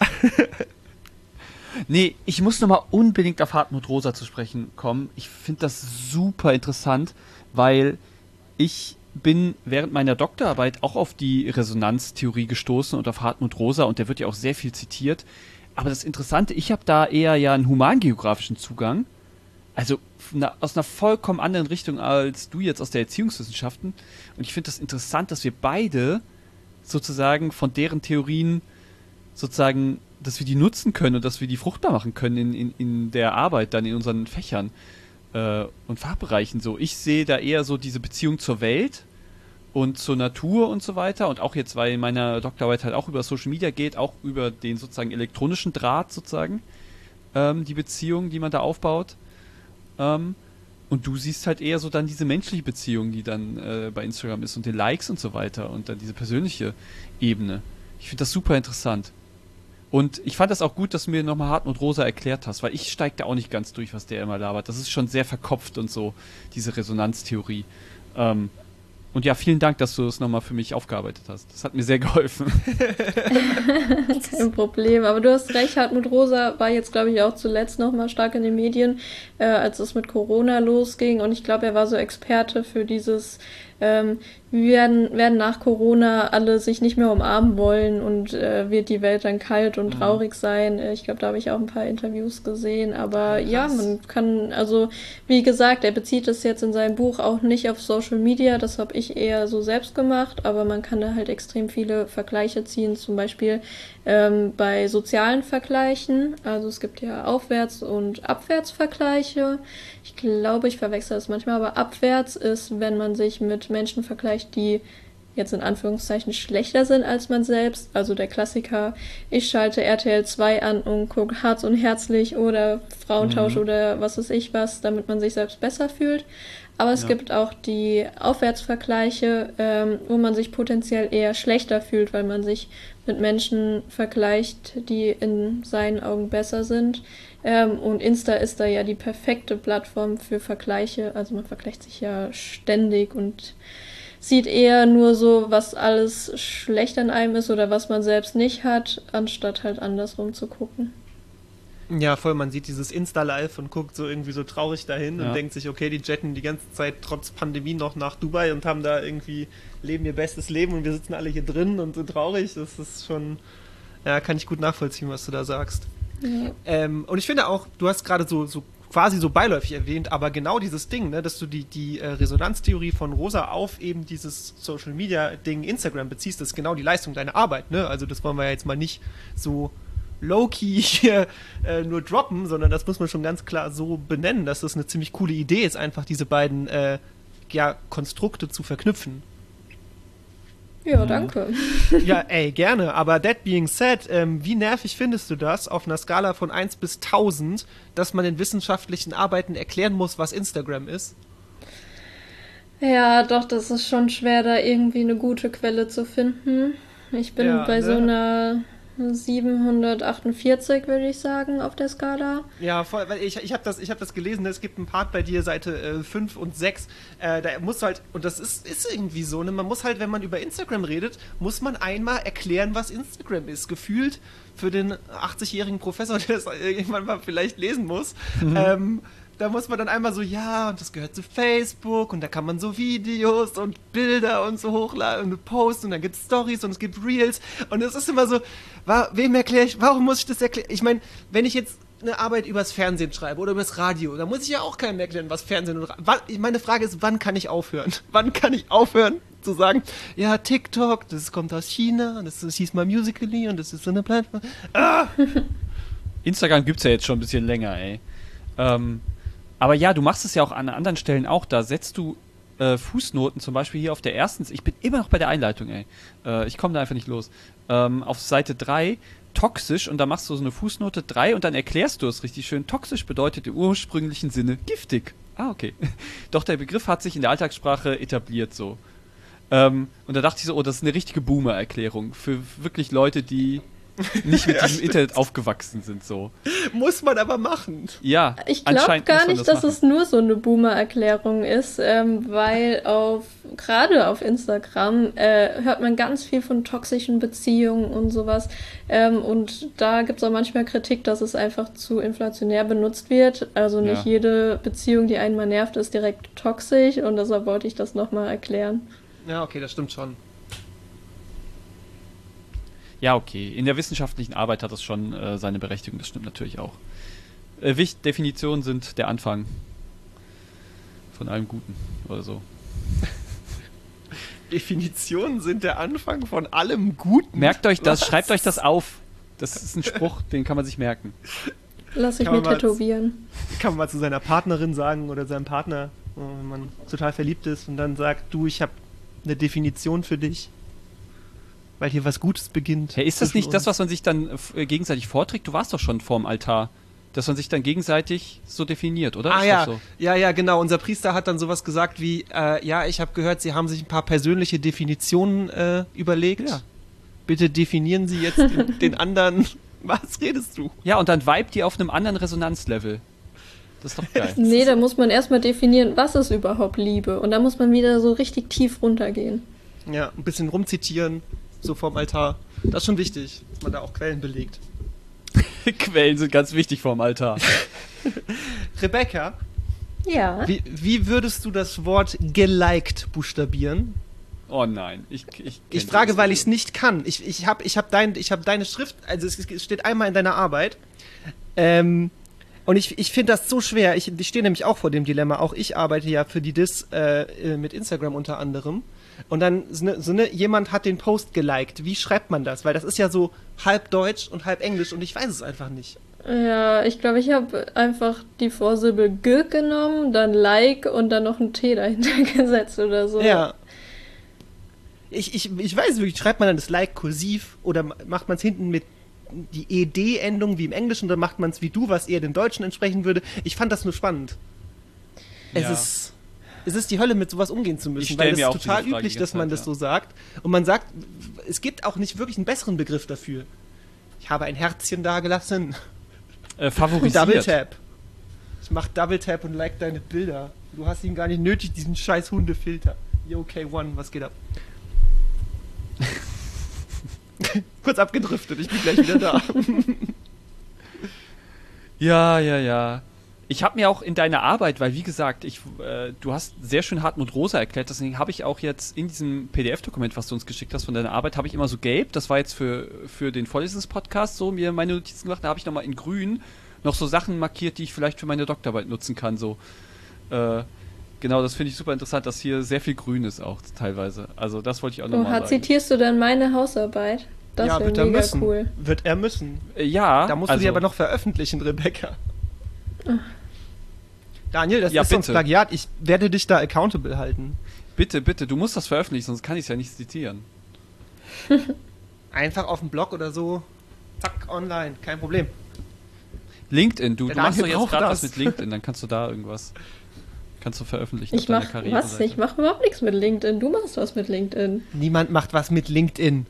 Nee, ich muss nochmal unbedingt auf Hartmut Rosa zu sprechen kommen. Ich finde das super interessant, weil ich bin während meiner Doktorarbeit auch auf die Resonanztheorie gestoßen und auf Hartmut Rosa und der wird ja auch sehr viel zitiert. Aber das Interessante, ich habe da eher ja einen humangeografischen Zugang. Also aus einer vollkommen anderen Richtung als du jetzt aus der Erziehungswissenschaften. Und ich finde das interessant, dass wir beide sozusagen von deren Theorien sozusagen, dass wir die nutzen können und dass wir die fruchtbar machen können in, in, in der Arbeit, dann in unseren Fächern äh, und Fachbereichen so. Ich sehe da eher so diese Beziehung zur Welt und zur Natur und so weiter und auch jetzt, weil in meiner Doktorarbeit halt auch über Social Media geht, auch über den sozusagen elektronischen Draht sozusagen, ähm, die Beziehung, die man da aufbaut. Ähm, und du siehst halt eher so dann diese menschliche Beziehung, die dann äh, bei Instagram ist und den Likes und so weiter und dann diese persönliche Ebene. Ich finde das super interessant. Und ich fand das auch gut, dass du mir nochmal Hartmut Rosa erklärt hast, weil ich steige da auch nicht ganz durch, was der immer labert. Das ist schon sehr verkopft und so, diese Resonanztheorie. Ähm, und ja, vielen Dank, dass du es nochmal für mich aufgearbeitet hast. Das hat mir sehr geholfen. Kein Problem. Aber du hast recht, Hartmut Rosa war jetzt, glaube ich, auch zuletzt nochmal stark in den Medien, äh, als es mit Corona losging. Und ich glaube, er war so Experte für dieses ähm, werden, werden nach Corona alle sich nicht mehr umarmen wollen und äh, wird die Welt dann kalt und mhm. traurig sein. Äh, ich glaube, da habe ich auch ein paar Interviews gesehen. Aber ja, ja, man kann, also wie gesagt, er bezieht es jetzt in seinem Buch auch nicht auf Social Media. Das habe ich eher so selbst gemacht. Aber man kann da halt extrem viele Vergleiche ziehen. Zum Beispiel ähm, bei sozialen Vergleichen. Also es gibt ja Aufwärts- und Abwärtsvergleiche. Glaube, ich verwechsel das manchmal, aber abwärts ist, wenn man sich mit Menschen vergleicht, die jetzt in Anführungszeichen schlechter sind als man selbst. Also der Klassiker, ich schalte RTL 2 an und gucke Harz und Herzlich oder Frauentausch mhm. oder was weiß ich was, damit man sich selbst besser fühlt. Aber es ja. gibt auch die Aufwärtsvergleiche, ähm, wo man sich potenziell eher schlechter fühlt, weil man sich mit Menschen vergleicht, die in seinen Augen besser sind. Ähm, und Insta ist da ja die perfekte Plattform für Vergleiche. Also man vergleicht sich ja ständig und sieht eher nur so, was alles schlecht an einem ist oder was man selbst nicht hat, anstatt halt andersrum zu gucken. Ja, voll, man sieht dieses Insta-Live und guckt so irgendwie so traurig dahin ja. und denkt sich, okay, die jetten die ganze Zeit trotz Pandemie noch nach Dubai und haben da irgendwie, leben ihr bestes Leben und wir sitzen alle hier drin und sind traurig. Das ist schon, ja, kann ich gut nachvollziehen, was du da sagst. Ja. Ähm, und ich finde auch, du hast gerade so, so quasi so beiläufig erwähnt, aber genau dieses Ding, ne, dass du die, die äh, Resonanztheorie von Rosa auf eben dieses Social Media Ding Instagram beziehst, das ist genau die Leistung deiner Arbeit, ne? Also das wollen wir ja jetzt mal nicht so low-key hier äh, nur droppen, sondern das muss man schon ganz klar so benennen, dass das eine ziemlich coole Idee ist, einfach diese beiden äh, ja, Konstrukte zu verknüpfen. Ja, danke. Ja, ey, gerne. Aber that being said, ähm, wie nervig findest du das auf einer Skala von 1 bis 1000, dass man in wissenschaftlichen Arbeiten erklären muss, was Instagram ist? Ja, doch, das ist schon schwer, da irgendwie eine gute Quelle zu finden. Ich bin ja, bei ne? so einer 748 würde ich sagen auf der Skala. Ja, voll, weil ich, ich habe das, hab das gelesen, es gibt einen Part bei dir, Seite äh, 5 und 6, äh, da muss halt, und das ist, ist irgendwie so, ne, man muss halt, wenn man über Instagram redet, muss man einmal erklären, was Instagram ist. Gefühlt für den 80-jährigen Professor, der das irgendwann mal vielleicht lesen muss. Mhm. Ähm, da muss man dann einmal so, ja, und das gehört zu Facebook und da kann man so Videos und Bilder und so hochladen und posten und dann gibt es Stories und es gibt Reels und es ist immer so, wa wem erkläre ich, warum muss ich das erklären? Ich meine, wenn ich jetzt eine Arbeit übers Fernsehen schreibe oder übers Radio, dann muss ich ja auch keinem erklären, was Fernsehen und Radio. Meine Frage ist, wann kann ich aufhören? Wann kann ich aufhören zu sagen, ja, TikTok, das kommt aus China, das, das hieß mal Musically und das ist so eine Plattform. Ah! Instagram gibt es ja jetzt schon ein bisschen länger, ey. Ähm, aber ja, du machst es ja auch an anderen Stellen auch. Da setzt du äh, Fußnoten, zum Beispiel hier auf der ersten. Ich bin immer noch bei der Einleitung, ey. Äh, ich komme da einfach nicht los. Ähm, auf Seite 3 toxisch und da machst du so eine Fußnote 3 und dann erklärst du es richtig schön. Toxisch bedeutet im ursprünglichen Sinne giftig. Ah, okay. Doch der Begriff hat sich in der Alltagssprache etabliert so. Ähm, und da dachte ich so, oh, das ist eine richtige Boomer-Erklärung für wirklich Leute, die nicht mit diesem Internet aufgewachsen sind so. Muss man aber machen. Ja, Ich glaube gar nicht, das dass machen. es nur so eine Boomer-Erklärung ist, ähm, weil auf gerade auf Instagram äh, hört man ganz viel von toxischen Beziehungen und sowas. Ähm, und da gibt es auch manchmal Kritik, dass es einfach zu inflationär benutzt wird. Also nicht Ja. jede Beziehung, die einen mal nervt, ist direkt toxisch und deshalb wollte ich das nochmal erklären. Ja, okay, das stimmt schon. Ja, okay. In der wissenschaftlichen Arbeit hat das schon äh, seine Berechtigung, das stimmt natürlich auch. Äh, Wicht Definitionen sind der Anfang von allem Guten oder so. Definitionen sind der Anfang von allem Guten. Merkt euch das, Was? schreibt euch das auf. Das ist ein Spruch, den kann man sich merken. Lass ich mir man mal- tätowieren. Kann man mal zu seiner Partnerin sagen oder seinem Partner, wenn man total verliebt ist und dann sagt, du, ich habe eine Definition für dich. Weil hier was Gutes beginnt. Hey, ist das nicht das, uns. was man sich dann äh, gegenseitig vorträgt? Du warst doch schon vorm Altar. Dass man sich dann gegenseitig so definiert, oder? Ah Ist ja, doch so. ja, ja, genau. Unser Priester hat dann sowas gesagt wie, äh, ja, ich habe gehört, Sie haben sich ein paar persönliche Definitionen äh, überlegt. Ja. Bitte definieren Sie jetzt den, den anderen. Was redest du? Ja, und dann vibet die auf einem anderen Resonanzlevel. Das ist doch geil. Nee, da muss man erstmal definieren, was ist überhaupt Liebe. Und da muss man wieder so richtig tief runtergehen. Ja, ein bisschen rumzitieren, so vorm Altar. Das ist schon wichtig, dass man da auch Quellen belegt. Quellen sind ganz wichtig vorm Altar. Rebecca, Ja. wie, wie würdest du das Wort geliked buchstabieren? Oh nein, ich Ich, Ich frage, weil ich es nicht kann. Ich, ich habe ich hab dein, ich hab deine Schrift, also es, es steht einmal in deiner Arbeit. Ähm, und ich, ich finde das so schwer. Ich, ich stehe nämlich auch vor dem Dilemma. Auch ich arbeite ja für die DIS äh, äh, mit Instagram unter anderem. Und dann so ne, so ne, jemand hat den Post geliked. Wie schreibt man das? Weil das ist ja so halb Deutsch und halb Englisch und ich weiß es einfach nicht. Ja, ich glaube, ich habe einfach die Vorsilbe G genommen, dann Like und dann noch ein T dahinter gesetzt oder so. Ja. Ich, ich, ich weiß wirklich, schreibt man dann das Like kursiv oder ma- macht man es hinten mit die ED-Endung wie im Englischen oder macht man es wie du, was eher dem Deutschen entsprechen würde? Ich fand das nur spannend. Es Ja. ist. Es ist die Hölle, mit sowas umgehen zu müssen, weil es ist total Frage üblich, dass ganze man Zeit, das ja. so sagt. Und man sagt, es gibt auch nicht wirklich einen besseren Begriff dafür. Ich habe ein Herzchen dagelassen. Äh, favorisiert. Double Tap. Ich mach Double Tap und like deine Bilder. Du hast ihn gar nicht nötig, diesen scheiß Hundefilter. Yo, K1, was geht ab? Kurz abgedriftet, ich bin gleich wieder da. Ja, ja, ja. Ich habe mir auch in deiner Arbeit, weil wie gesagt, ich, äh, du hast sehr schön Hartmut Rosa erklärt, deswegen habe ich auch jetzt in diesem PDF-Dokument, was du uns geschickt hast von deiner Arbeit, habe ich immer so gelb, das war jetzt für, für den Vorlesungspodcast so, mir meine Notizen gemacht, da habe ich nochmal in grün noch so Sachen markiert, die ich vielleicht für meine Doktorarbeit nutzen kann, so. Äh, genau, das finde ich super interessant, dass hier sehr viel grün ist auch teilweise. Also das wollte ich auch nochmal Oha, sagen. zitierst du dann meine Hausarbeit? Das ja, wäre wird er mega müssen. cool. Wird er müssen. Äh, ja, Da musst also, du die aber noch veröffentlichen, Rebecca. Daniel, das Ja, ist sonst bitte. Plagiat. Ich werde dich da accountable halten. Bitte, bitte, du musst das veröffentlichen, sonst kann ich es ja nicht zitieren. Einfach auf dem Blog oder so. Zack, online. Kein Problem. LinkedIn, du, Der du machst doch jetzt gerade was mit LinkedIn, dann kannst du da irgendwas. Kannst du veröffentlichen Ich mach deiner was? Ich mache überhaupt nichts mit LinkedIn. Du machst was mit LinkedIn. Niemand macht was mit LinkedIn.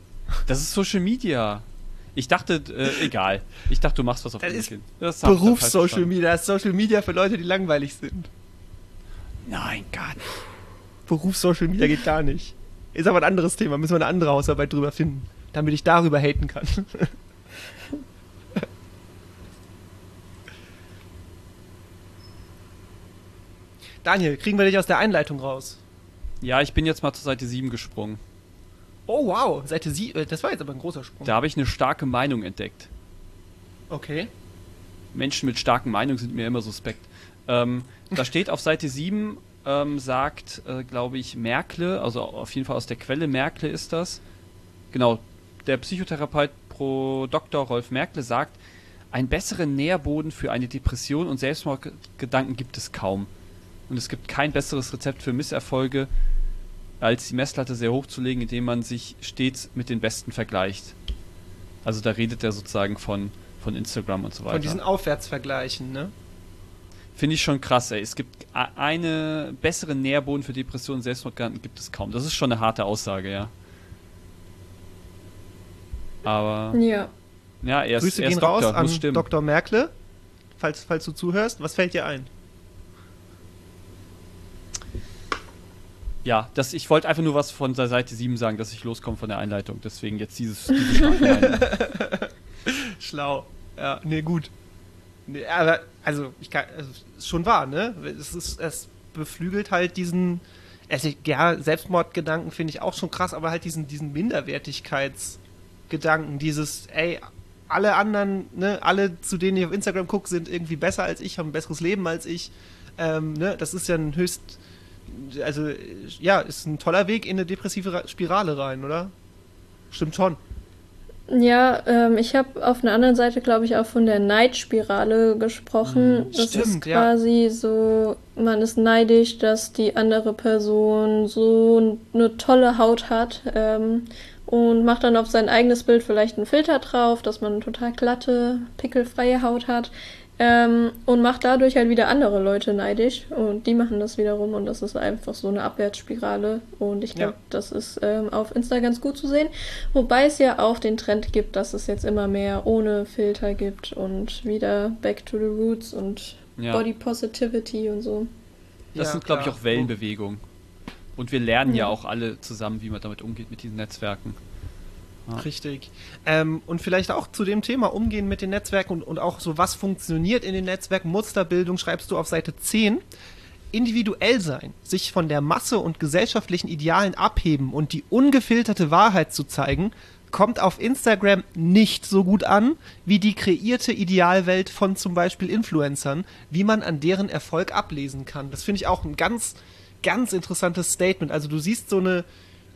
Das ist Social Media. Ich dachte, äh, egal. Ich dachte, du machst was auf Das LinkedIn. Das Berufs-Social. Media. Das ist Social Media für Leute, die langweilig sind. Nein, gar nicht. Berufs-Social Media geht gar nicht. Ist aber ein anderes Thema. Müssen wir eine andere Hausarbeit drüber finden. Damit ich darüber haten kann. Daniel, kriegen wir dich aus der Einleitung raus? Ja, ich bin jetzt mal zur Seite 7 gesprungen. Oh wow, Seite sie, äh, das war jetzt aber ein großer Sprung. Da habe ich eine starke Meinung entdeckt. Okay. Menschen mit starken Meinungen sind mir immer suspekt. Ähm, da steht auf Seite 7, ähm, sagt, äh, glaube ich, Merkle, also auf jeden Fall aus der Quelle Merkle ist das. Genau, der Psychotherapeut Pro Dr. Rolf Merkle sagt, einen besseren Nährboden für eine Depression und Selbstmordgedanken gibt es kaum. Und es gibt kein besseres Rezept für Misserfolge, als die Messlatte sehr hoch zu legen, indem man sich stets mit den Besten vergleicht. Also da redet er sozusagen von, von Instagram und so weiter. Von diesen Aufwärtsvergleichen, ne? Finde ich schon krass, ey. Es gibt eine bessere Nährboden für Depressionen und Selbstmordgedanken gibt es kaum. Das ist schon eine harte Aussage, ja. Aber Ja. Ja, er ist, Grüße er ist gehen Doktor, raus an. Dr. Merkle, falls, falls du zuhörst. Was fällt dir ein? Ja, das, ich wollte einfach nur was von der Seite 7 sagen, dass ich loskomme von der Einleitung. Deswegen jetzt dieses, diese starke Meinung. Schlau. Ja, nee, gut. Nee, aber, also, ich kann, also, ist schon wahr, ne? Es, ist, es beflügelt halt diesen, also, ja, Selbstmordgedanken finde ich auch schon krass, aber halt diesen, diesen Minderwertigkeitsgedanken, dieses, ey, alle anderen, ne, alle, zu denen ich auf Instagram gucke, sind irgendwie besser als ich, haben ein besseres Leben als ich. Ähm, ne, das ist ja ein höchst, also, ja, ist ein toller Weg in eine depressive Ra- Spirale rein, oder? Stimmt schon. Ja, ähm, ich habe auf einer anderen Seite, glaube ich, auch von der Neidspirale gesprochen. Mm, das stimmt, ist ja. quasi so, man ist neidisch, dass die andere Person so eine tolle Haut hat ähm, und macht dann auf sein eigenes Bild vielleicht einen Filter drauf, dass man eine total glatte, pickelfreie Haut hat. Ähm, und macht dadurch halt wieder andere Leute neidisch und die machen das wiederum und das ist einfach so eine Abwärtsspirale und ich glaube, Ja. das ist ähm, auf Insta ganz gut zu sehen. Wobei es ja auch den Trend gibt, dass es jetzt immer mehr ohne Filter gibt und wieder back to the roots und Ja. Body Positivity und so. Das Ja, sind, glaube ich, auch Wellenbewegungen. Und wir lernen ja. Ja. auch alle zusammen, wie man damit umgeht mit diesen Netzwerken. Richtig. Ähm, und vielleicht auch zu dem Thema umgehen mit den Netzwerken und, und auch so, was funktioniert in den Netzwerken, Musterbildung, schreibst du auf Seite 10. Individuell sein, sich von der Masse und gesellschaftlichen Idealen abheben und die ungefilterte Wahrheit zu zeigen, kommt auf Instagram nicht so gut an wie die kreierte Idealwelt von zum Beispiel Influencern, wie man an deren Erfolg ablesen kann. Das finde ich auch ein ganz, ganz interessantes Statement. Also du siehst so eine,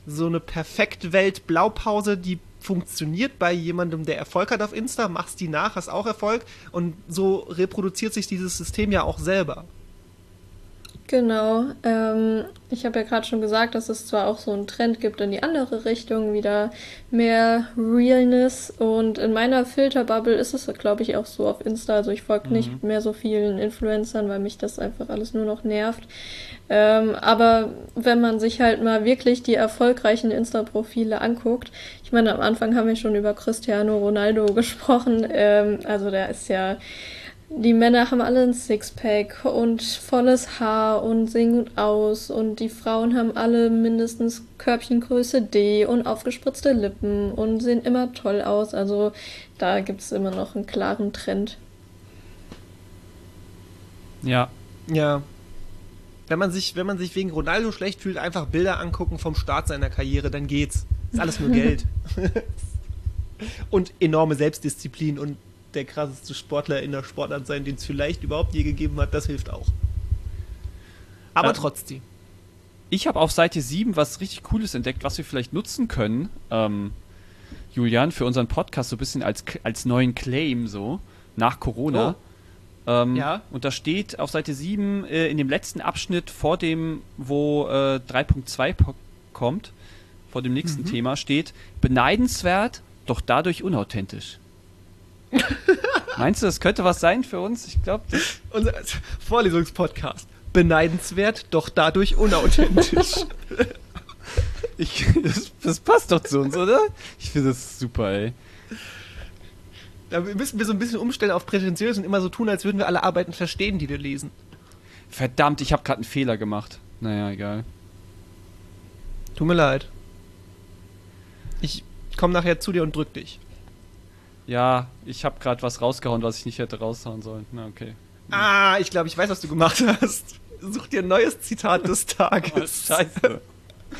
so eine perfekte Welt Blaupause, die funktioniert bei jemandem, der Erfolg hat auf Insta, machst die nach, hast auch Erfolg und so reproduziert sich dieses System ja auch selber. Genau. Ähm, ich habe ja gerade schon gesagt, dass es zwar auch so einen Trend gibt in die andere Richtung, wieder mehr Realness. Und in meiner Filterbubble ist es, glaube ich, auch so auf Insta. Also ich folge nicht mehr so vielen Influencern, weil mich das einfach alles nur noch nervt. Ähm, aber wenn man sich halt mal wirklich die erfolgreichen Insta-Profile anguckt, ich meine, am Anfang haben wir schon über Cristiano Ronaldo gesprochen. Ähm, also der ist ja die Männer haben alle ein Sixpack und volles Haar und sehen gut aus und die Frauen haben alle mindestens Körbchengröße D und aufgespritzte Lippen und sehen immer toll aus. Also da gibt es immer noch einen klaren Trend. Ja. Ja. Wenn man sich, wenn man sich wegen Ronaldo schlecht fühlt, einfach Bilder angucken vom Start seiner Karriere, dann geht's. Ist alles nur Geld. und enorme Selbstdisziplin und der krasseste Sportler in der Sportart sein, den es vielleicht überhaupt je gegeben hat, das hilft auch. Aber Ja. trotzdem. Ich habe auf Seite 7 was richtig Cooles entdeckt, was wir vielleicht nutzen können, ähm, Julian, für unseren Podcast so ein bisschen als, als neuen Claim so, nach Corona. Ähm, Ja. Und da steht auf Seite 7 äh, in dem letzten Abschnitt vor dem, wo äh, 3.2 po- kommt, vor dem nächsten Thema, steht beneidenswert, doch dadurch unauthentisch. Meinst du, das könnte was sein für uns? Ich glaube, das Unser Vorlesungspodcast. Beneidenswert, doch dadurch unauthentisch. Ich, das, das passt doch zu uns, oder? Ich finde das super, ey. da müssen wir so ein bisschen umstellen auf prätentiös und immer so tun, als würden wir alle Arbeiten verstehen, die wir lesen. Verdammt, ich habe gerade einen Fehler gemacht. Naja, egal. Tut mir leid. Ich komme nachher zu dir und drück dich. Ja, ich habe gerade was rausgehauen, was ich nicht hätte raushauen sollen. Na, okay. Ah, ich glaube, ich weiß, was du gemacht hast. Such dir ein neues Zitat des Oh, Tages. scheiße.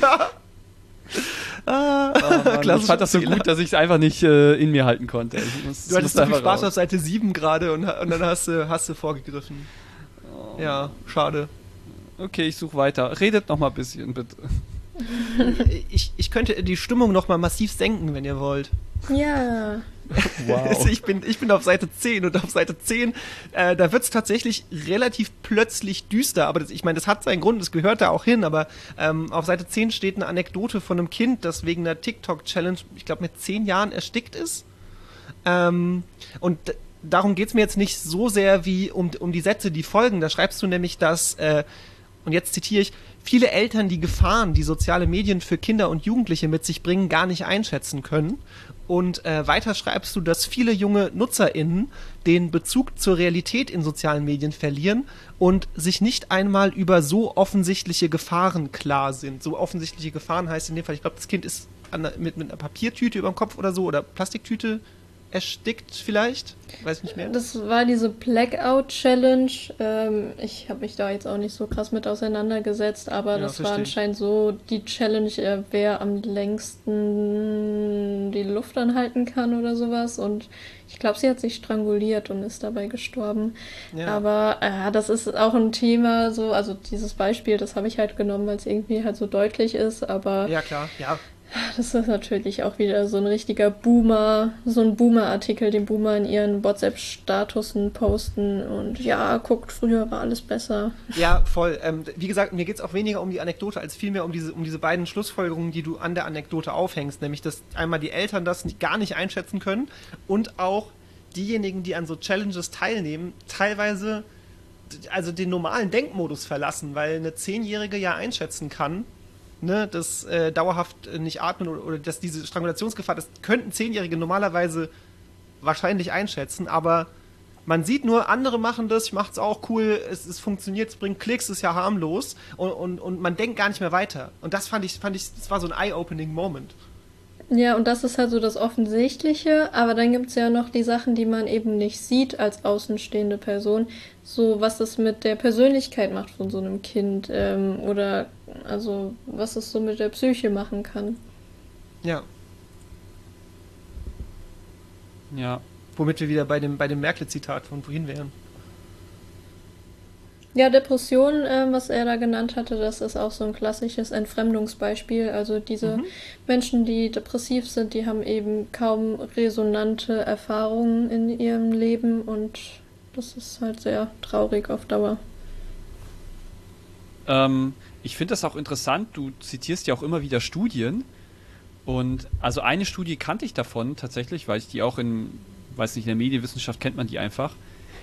ah, Oh, Mann, ich fand das so Fehler. gut, dass ich es einfach nicht äh, in mir halten konnte. muss, Du hattest so viel Spaß raus. auf Seite 7 gerade und, und dann hast du, hast du vorgegriffen. Oh. Ja, schade. Okay, ich suche weiter. Redet noch mal ein bisschen, bitte. Ich, ich könnte die Stimmung noch mal massiv senken, wenn ihr wollt. Ja. Also ich, bin, ich bin auf Seite 10 und auf Seite 10, äh, da wird es tatsächlich relativ plötzlich düster. Aber das, ich meine, das hat seinen Grund, das gehört da auch hin. Aber ähm, auf Seite 10 steht eine Anekdote von einem Kind, das wegen einer TikTok-Challenge, ich glaube, mit 10 Jahren erstickt ist. Ähm, und darum geht es mir jetzt nicht so sehr wie um, um die Sätze, die folgen. Da schreibst du nämlich, dass, äh, und jetzt zitiere ich, viele Eltern die Gefahren, die soziale Medien für Kinder und Jugendliche mit sich bringen, gar nicht einschätzen können. Und äh, weiter schreibst du, dass viele junge NutzerInnen den Bezug zur Realität in sozialen Medien verlieren und sich nicht einmal über so offensichtliche Gefahren klar sind. So offensichtliche Gefahren heißt in dem Fall, ich glaube, das Kind ist an, mit, mit einer Papiertüte über dem Kopf oder so oder Plastiktüte erstickt vielleicht? Weiß nicht mehr. Das war diese Blackout-Challenge. Ähm, ich habe mich da jetzt auch nicht so krass mit auseinandergesetzt, aber Ja, das war anscheinend so die Challenge, äh, wer am längsten die Luft anhalten kann oder sowas. Und ich glaube, sie hat sich stranguliert und ist dabei gestorben. Ja. Aber äh, das ist auch ein Thema, so, also dieses Beispiel, das habe ich halt genommen, weil es irgendwie halt so deutlich ist, aber ja, klar. Ja, das ist natürlich auch wieder so ein richtiger Boomer, so ein Boomer-Artikel, den Boomer in ihren WhatsApp-Statusen posten und ja, guckt, früher war alles besser. Ja, voll. Ähm, wie gesagt, mir geht es auch weniger um die Anekdote, als vielmehr um diese, um diese beiden Schlussfolgerungen, die du an der Anekdote aufhängst. Nämlich, dass einmal die Eltern das nicht, gar nicht einschätzen können und auch diejenigen, die an so Challenges teilnehmen, teilweise also den normalen Denkmodus verlassen, weil eine Zehnjährige ja einschätzen kann, ne, dass äh, dauerhaft äh, nicht atmen oder, oder dass diese Strangulationsgefahr, das könnten Zehnjährige normalerweise wahrscheinlich einschätzen, aber man sieht nur, andere machen das, ich mach's auch cool, es, es funktioniert, es bringt Klicks, ist ja harmlos und, und, und man denkt gar nicht mehr weiter. Und das fand ich, fand ich, das war so ein eye-opening Moment. Ja, und das ist halt so das Offensichtliche, aber dann gibt's ja noch die Sachen, die man eben nicht sieht als außenstehende Person. So, was das mit der Persönlichkeit macht von so einem Kind ähm, oder also was es so mit der Psyche machen kann. Ja. Ja. Womit wir wieder bei dem, bei dem Merkel-Zitat von wohin wären. Ja, Depression, ähm, was er da genannt hatte, das ist auch so ein klassisches Entfremdungsbeispiel. Also diese Menschen, die depressiv sind, die haben eben kaum resonante Erfahrungen in ihrem Leben und das ist halt sehr traurig auf Dauer. Ähm, ich finde das auch interessant, du zitierst ja auch immer wieder Studien. Und also eine Studie kannte ich davon tatsächlich, weil ich die auch in, weiß nicht, in der Medienwissenschaft kennt man die einfach.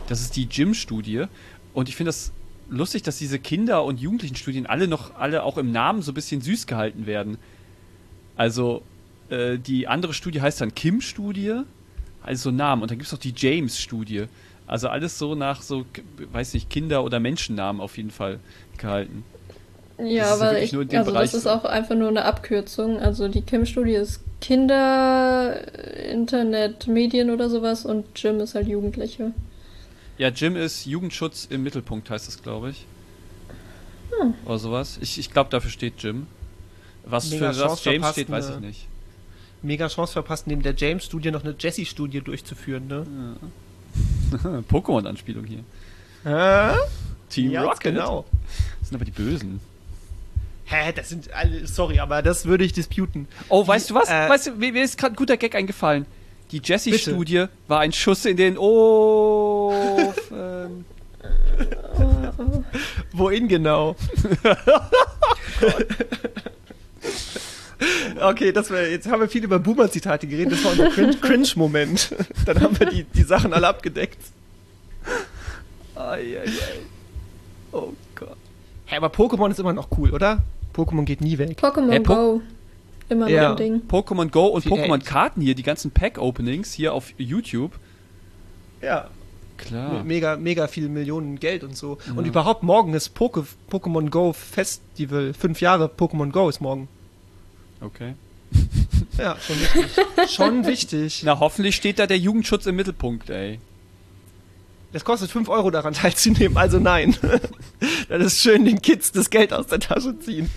Das ist die Gym-Studie. Und ich finde das lustig, dass diese Kinder- und Jugendlichen-Studien alle noch, alle auch im Namen so ein bisschen süß gehalten werden. Also, äh, die andere Studie heißt dann Kim-Studie, also so Namen. Und dann gibt es noch die James-Studie. Also alles so nach so, weiß nicht, Kinder- oder Menschennamen auf jeden Fall gehalten. Das Ja, ja aber ich, also Bereich das ist so. auch einfach nur eine Abkürzung. Also die Kim-Studie ist Kinder, Internet, Medien oder sowas und Jim ist halt Jugendliche. Ja, Jim ist Jugendschutz im Mittelpunkt, heißt es, glaube ich. Hm. Oder sowas. Ich, ich glaube, dafür steht Jim. Was Mega für was James steht, weiß ich nicht. Mega Chance verpasst, neben der James-Studie noch eine Jessie-Studie durchzuführen, ne? Pokémon-Anspielung hier. Hä? Team ja, Rocket. genau. Das sind aber die Bösen. Hä, das sind alle, sorry, aber das würde ich disputen. Oh, weißt du was? Äh, weißt du, mir, ist gerade ein guter Gag eingefallen. Die Jessie-Studie war ein Schuss in den Ofen. Wohin genau? okay, das war, jetzt haben wir viel über Boomer-Zitate geredet, das war unser Cringe- Cringe-Moment. Dann haben wir die, die Sachen alle abgedeckt. Ai, ai, ai. Oh Gott. Hä, aber Pokémon ist immer noch cool, oder? Pokémon geht nie weg. Pokémon Hey, Po- Go. Immer noch Ja. ein Ding. Pokémon Go und Pokémon-Karten hier, die ganzen Pack-Openings hier auf YouTube. Ja, Klar. mega, mega viel Millionen Geld und so. Und überhaupt morgen ist Poke, Pokémon Go Festival. Fünf Jahre Pokémon Go ist morgen. Okay. Ja, schon wichtig. schon wichtig. Na, hoffentlich steht da der Jugendschutz im Mittelpunkt, ey. Das kostet 5 Euro daran teilzunehmen, also nein. das ist schön den Kids das Geld aus der Tasche ziehen.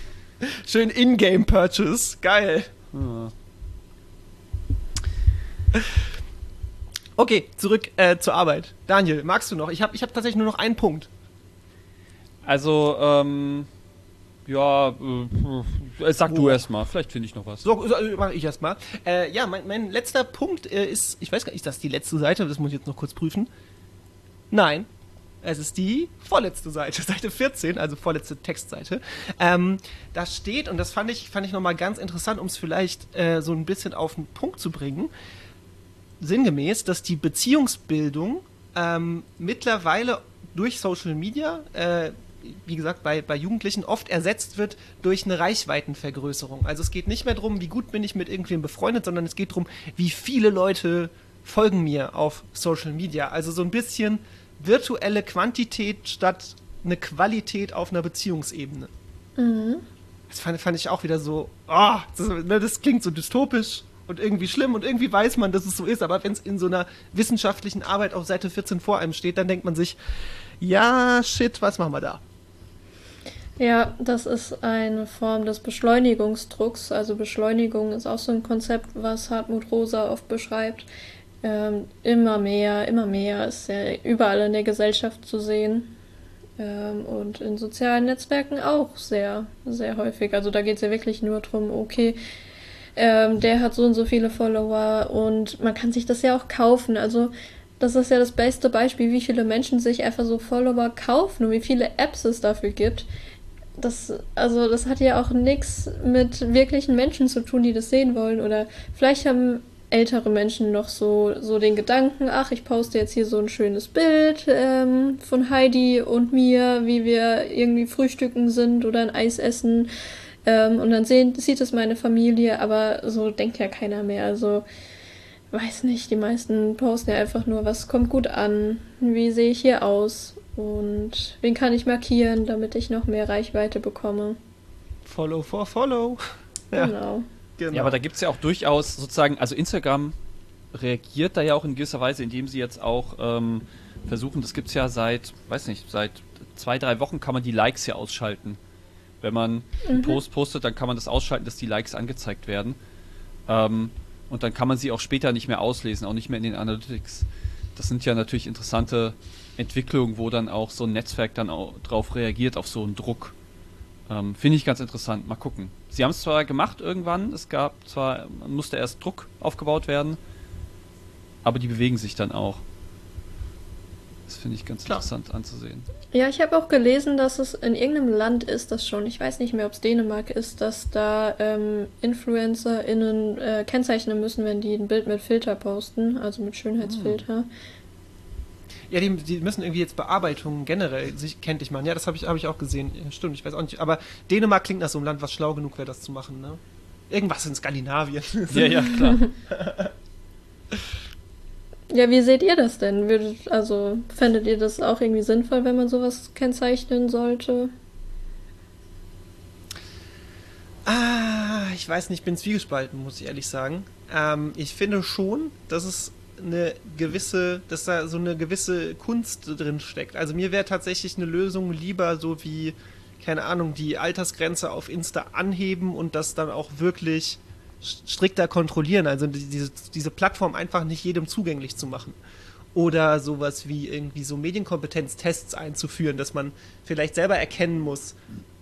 Schön In-Game-Purchase. Geil. Ah. Okay, zurück äh, zur Arbeit. Daniel, magst du noch? Ich habe ich hab tatsächlich nur noch einen Punkt. Also, ähm, ja, äh, sag du Oh. erst mal. Vielleicht finde ich noch was. So, so mache ich erstmal. Äh, ja, mein, mein letzter Punkt äh, ist, ich weiß gar nicht, ist das die letzte Seite? Das muss ich jetzt noch kurz prüfen. Nein, es ist die vorletzte Seite, Seite 14, also vorletzte Textseite. Ähm, da steht, und das fand ich, fand ich nochmal ganz interessant, um es vielleicht äh, so ein bisschen auf den Punkt zu bringen, sinngemäß, dass die Beziehungsbildung ähm, mittlerweile durch Social Media äh, wie gesagt, bei, bei Jugendlichen oft ersetzt wird durch eine Reichweitenvergrößerung. Also es geht nicht mehr darum, wie gut bin ich mit irgendwem befreundet, sondern es geht darum, wie viele Leute folgen mir auf Social Media. Also so ein bisschen virtuelle Quantität statt eine Qualität auf einer Beziehungsebene. Mhm. Das fand, fand ich auch wieder so, oh, das, ne, das klingt so dystopisch und irgendwie schlimm und irgendwie weiß man, dass es so ist, aber wenn es in so einer wissenschaftlichen Arbeit auf Seite 14 vor einem steht, dann denkt man sich, ja, shit, was machen wir da? Ja, das ist eine Form des Beschleunigungsdrucks. Also Beschleunigung ist auch so ein Konzept, was Hartmut Rosa oft beschreibt. Ähm, immer mehr, immer mehr ist ja überall in der Gesellschaft zu sehen. Ähm, und in sozialen Netzwerken auch sehr, sehr häufig. Also da geht es ja wirklich nur darum, okay, ähm, der hat so und so viele Follower und man kann sich das ja auch kaufen. Also das ist ja das beste Beispiel, wie viele Menschen sich einfach so Follower kaufen und wie viele Apps es dafür gibt. Das, also das hat ja auch nichts mit wirklichen Menschen zu tun, die das sehen wollen. Oder vielleicht haben ältere Menschen noch so, so den Gedanken, ach, ich poste jetzt hier so ein schönes Bild ähm, von Heidi und mir, wie wir irgendwie frühstücken sind oder ein Eis essen. Ähm, und dann sehen, sieht es meine Familie, aber so denkt ja keiner mehr. Also, weiß nicht, die meisten posten ja einfach nur, was kommt gut an, wie sehe ich hier aus und wen kann ich markieren, damit ich noch mehr Reichweite bekomme. Follow for Follow. Ja. Genau. Genau. Ja, aber da gibt es ja auch durchaus sozusagen, also Instagram reagiert da ja auch in gewisser Weise, indem sie jetzt auch ähm, versuchen, das gibt es ja seit, weiß nicht, seit zwei, drei Wochen kann man die Likes ja ausschalten. Wenn man einen mhm. Post postet, dann kann man das ausschalten, dass die Likes angezeigt werden. Ähm, und dann kann man sie auch später nicht mehr auslesen, auch nicht mehr in den Analytics. Das sind ja natürlich interessante Entwicklungen, wo dann auch so ein Netzwerk dann auch drauf reagiert, auf so einen Druck. Ähm, Finde ich ganz interessant. Mal gucken. Sie haben es zwar gemacht irgendwann, es gab zwar, musste erst Druck aufgebaut werden, aber die bewegen sich dann auch. Das finde ich ganz Klar. interessant anzusehen. Ja, ich habe auch gelesen, dass es in irgendeinem Land ist, das schon, ich weiß nicht mehr, ob es Dänemark ist, dass da ähm, InfluencerInnen äh, kennzeichnen müssen, wenn die ein Bild mit Filter posten, also mit Schönheitsfilter. Hm. Ja, die, die, müssen irgendwie jetzt Bearbeitungen generell sich kenntlich machen. Ja, das habe ich, hab ich auch gesehen. Ja, stimmt, ich weiß auch nicht. Aber Dänemark klingt nach so einem Land, was schlau genug wäre, das zu machen, ne? Irgendwas in Skandinavien. ja, ja, klar. Ja, wie seht ihr das denn? Würdet, also, fändet ihr das auch irgendwie sinnvoll, wenn man sowas kennzeichnen sollte? Ah, ich weiß nicht, ich bin zwiegespalten, muss ich ehrlich sagen. Ähm, ich finde schon, dass es eine gewisse, dass da so eine gewisse Kunst drin steckt. Also mir wäre tatsächlich eine Lösung lieber so wie, keine Ahnung, die Altersgrenze auf Insta anheben und das dann auch wirklich strikter kontrollieren, also diese, diese Plattform einfach nicht jedem zugänglich zu machen. Oder sowas wie irgendwie so Medienkompetenztests einzuführen, dass man vielleicht selber erkennen muss,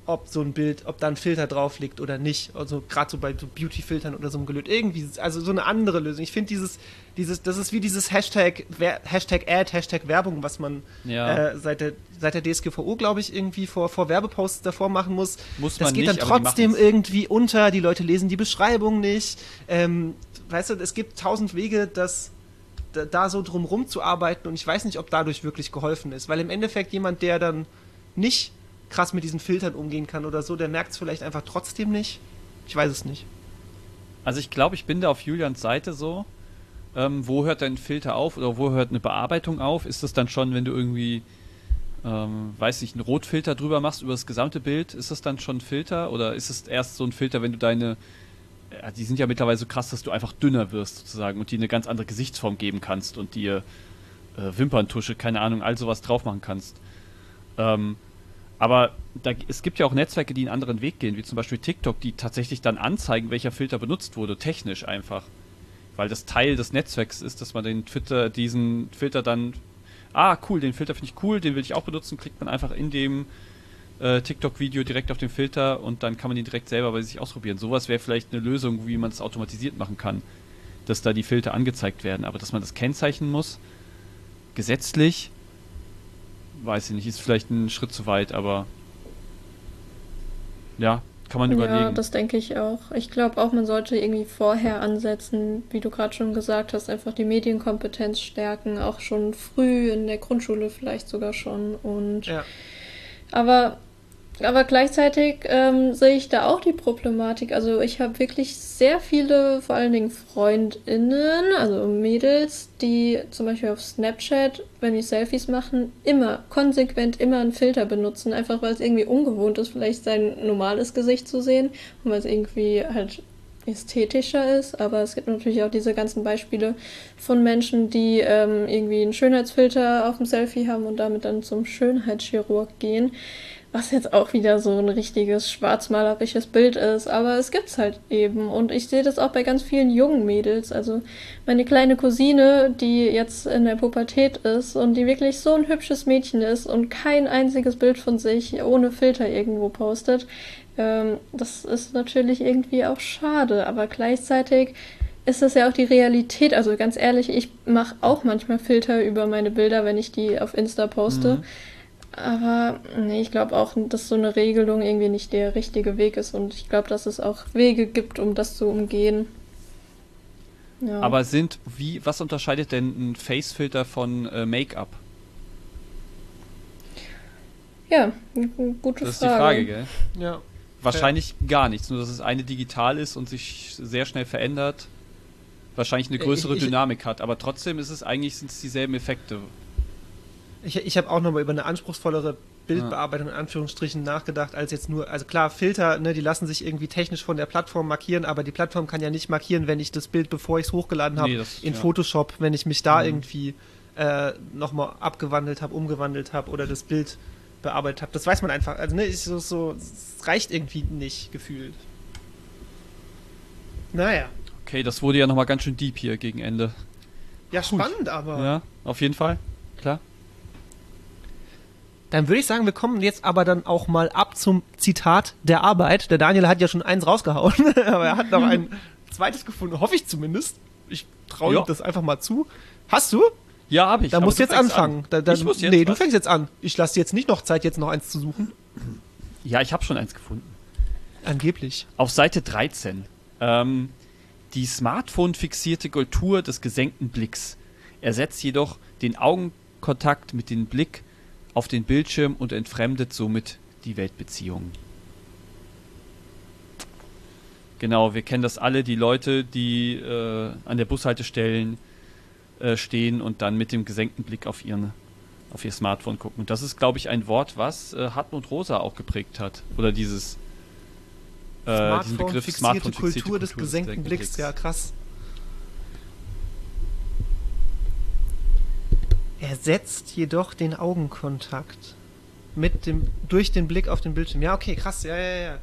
ob so ein Bild, ob da ein Filter drauf liegt oder nicht. Also gerade so bei so Beauty-Filtern oder so einem Gelöt. Irgendwie, also so eine andere Lösung. Ich finde dieses, dieses, das ist wie dieses Hashtag, Hashtag Ad, Hashtag Werbung, was man ja. äh, seit, der, seit der DSGVO, glaube ich, irgendwie vor, vor Werbeposts davor machen muss. Muss das geht nicht, dann trotzdem irgendwie unter, die Leute lesen die Beschreibung nicht. Ähm, weißt du, es gibt tausend Wege, das da so drum rumzuarbeiten und ich weiß nicht, ob dadurch wirklich geholfen ist, weil im Endeffekt jemand, der dann nicht krass mit diesen Filtern umgehen kann oder so, der merkt es vielleicht einfach trotzdem nicht. Ich weiß es nicht. Also ich glaube, ich bin da auf Julians Seite so. Ähm, wo hört dein Filter auf oder wo hört eine Bearbeitung auf? Ist das dann schon, wenn du irgendwie, ähm, weiß nicht, einen Rotfilter drüber machst über das gesamte Bild, ist das dann schon ein Filter oder ist es erst so ein Filter, wenn du deine, ja, die sind ja mittlerweile so krass, dass du einfach dünner wirst sozusagen und die eine ganz andere Gesichtsform geben kannst und dir äh, Wimperntusche, keine Ahnung, all sowas drauf machen kannst. Ähm, aber da, es gibt ja auch Netzwerke, die einen anderen Weg gehen, wie zum Beispiel TikTok, die tatsächlich dann anzeigen, welcher Filter benutzt wurde, technisch einfach. Weil das Teil des Netzwerks ist, dass man den Twitter, diesen Filter dann, ah, cool, den Filter finde ich cool, den will ich auch benutzen, klickt man einfach in dem äh, TikTok-Video direkt auf den Filter und dann kann man den direkt selber bei sich ausprobieren. Sowas wäre vielleicht eine Lösung, wie man es automatisiert machen kann, dass da die Filter angezeigt werden. Aber dass man das kennzeichnen muss, gesetzlich, weiß ich nicht, ist vielleicht ein Schritt zu weit, aber ja, kann man überlegen. Ja, das denke ich auch. Ich glaube auch, man sollte irgendwie vorher ansetzen, wie du gerade schon gesagt hast, einfach die Medienkompetenz stärken, auch schon früh in der Grundschule vielleicht sogar schon und ja. Aber aber gleichzeitig ähm, sehe ich da auch die Problematik. Also ich habe wirklich sehr viele, vor allen Dingen Freundinnen, also Mädels, die zum Beispiel auf Snapchat, wenn die Selfies machen, immer, konsequent immer einen Filter benutzen, einfach weil es irgendwie ungewohnt ist, vielleicht sein normales Gesicht zu sehen und weil es irgendwie halt ästhetischer ist. Aber es gibt natürlich auch diese ganzen Beispiele von Menschen, die ähm, irgendwie einen Schönheitsfilter auf dem Selfie haben und damit dann zum Schönheitschirurg gehen was jetzt auch wieder so ein richtiges schwarzmalerisches Bild ist, aber es gibt's halt eben und ich sehe das auch bei ganz vielen jungen Mädels, also meine kleine Cousine, die jetzt in der Pubertät ist und die wirklich so ein hübsches Mädchen ist und kein einziges Bild von sich ohne Filter irgendwo postet, ähm, das ist natürlich irgendwie auch schade, aber gleichzeitig ist das ja auch die Realität. Also ganz ehrlich, ich mache auch manchmal Filter über meine Bilder, wenn ich die auf Insta poste. Mhm. Aber nee, ich glaube auch, dass so eine Regelung irgendwie nicht der richtige Weg ist. Und ich glaube, dass es auch Wege gibt, um das zu umgehen. Ja. Aber sind, wie, was unterscheidet denn ein Facefilter von äh, Make-up? Ja, gute Frage. Das ist die Frage, gell? Ja. Wahrscheinlich ja. gar nichts, nur dass es eine digital ist und sich sehr schnell verändert. Wahrscheinlich eine größere ich, ich, Dynamik hat, aber trotzdem ist es eigentlich sind es dieselben Effekte. Ich, ich habe auch nochmal über eine anspruchsvollere Bildbearbeitung in Anführungsstrichen nachgedacht, als jetzt nur, also klar, Filter, ne, die lassen sich irgendwie technisch von der Plattform markieren, aber die Plattform kann ja nicht markieren, wenn ich das Bild, bevor ich es hochgeladen habe, nee, in ja. Photoshop, wenn ich mich da mhm. irgendwie äh, nochmal abgewandelt habe, umgewandelt habe oder das Bild bearbeitet habe. Das weiß man einfach. Also, ne, ist so, so, es reicht irgendwie nicht gefühlt. Naja. Okay, das wurde ja nochmal ganz schön deep hier gegen Ende. Ja, spannend, aber. Ja, auf jeden Fall. Dann würde ich sagen, wir kommen jetzt aber dann auch mal ab zum Zitat der Arbeit. Der Daniel hat ja schon eins rausgehauen, aber er hat noch ein zweites gefunden, hoffe ich zumindest. Ich traue ihm das einfach mal zu. Hast du? Ja, habe ich. Da musst du jetzt anfangen. An. Da, da, ich muss jetzt, nee, was? du fängst jetzt an. Ich lasse dir jetzt nicht noch Zeit, jetzt noch eins zu suchen. Ja, ich habe schon eins gefunden. Angeblich. Auf Seite 13. Ähm, die Smartphone-fixierte Kultur des gesenkten Blicks ersetzt jedoch den Augenkontakt mit dem Blick auf den Bildschirm und entfremdet somit die Weltbeziehungen. Genau, wir kennen das alle, die Leute, die äh, an der Bushaltestellen äh, stehen und dann mit dem gesenkten Blick auf, ihren, auf ihr Smartphone gucken. Und das ist, glaube ich, ein Wort, was äh, Hartmut Rosa auch geprägt hat. Oder dieses äh, diesen Begriff Smartphone Kultur, Kultur des gesenkten Blicks. Blicks. Ja, krass. Ersetzt jedoch den Augenkontakt mit dem durch den Blick auf den Bildschirm. Ja, okay, krass. Ja, ja, ja.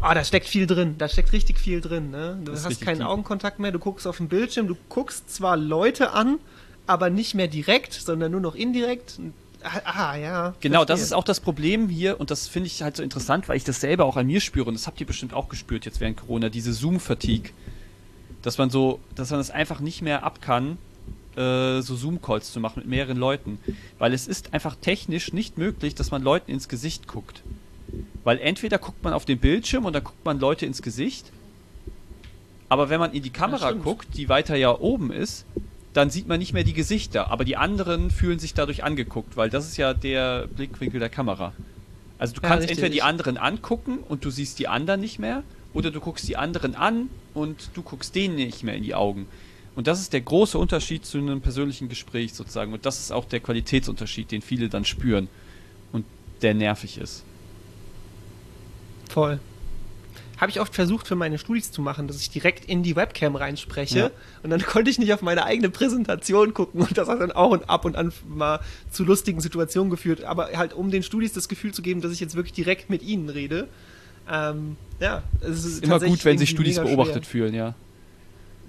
Ah, da steckt viel drin. Da steckt richtig viel drin. Ne? Du hast keinen tief. Augenkontakt mehr. Du guckst auf den Bildschirm. Du guckst zwar Leute an, aber nicht mehr direkt, sondern nur noch indirekt. Ah, ja. Genau, verstehe. das ist auch das Problem hier und das finde ich halt so interessant, weil ich das selber auch an mir spüre und das habt ihr bestimmt auch gespürt jetzt während Corona, diese Zoom-Fatigue. Dass man so, dass man das einfach nicht mehr ab kann, äh, so Zoom-Calls zu machen mit mehreren Leuten. Weil es ist einfach technisch nicht möglich, dass man Leuten ins Gesicht guckt. Weil entweder guckt man auf den Bildschirm und dann guckt man Leute ins Gesicht. Aber wenn man in die Kamera guckt, die weiter ja oben ist, dann sieht man nicht mehr die Gesichter. Aber die anderen fühlen sich dadurch angeguckt, weil das ist ja der Blickwinkel der Kamera. Also du ja, kannst richtig. entweder die anderen angucken und du siehst die anderen nicht mehr, oder du guckst die anderen an und du guckst denen nicht mehr in die Augen. Und das ist der große Unterschied zu einem persönlichen Gespräch sozusagen. Und das ist auch der Qualitätsunterschied, den viele dann spüren und der nervig ist. Voll. Habe ich oft versucht für meine Studis zu machen, dass ich direkt in die Webcam reinspreche ja. und dann konnte ich nicht auf meine eigene Präsentation gucken und das hat dann auch ab und an mal zu lustigen Situationen geführt, aber halt um den Studis das Gefühl zu geben, dass ich jetzt wirklich direkt mit ihnen rede. Ähm, ja, es ist immer gut, wenn sich Studis beobachtet schwer. fühlen, ja.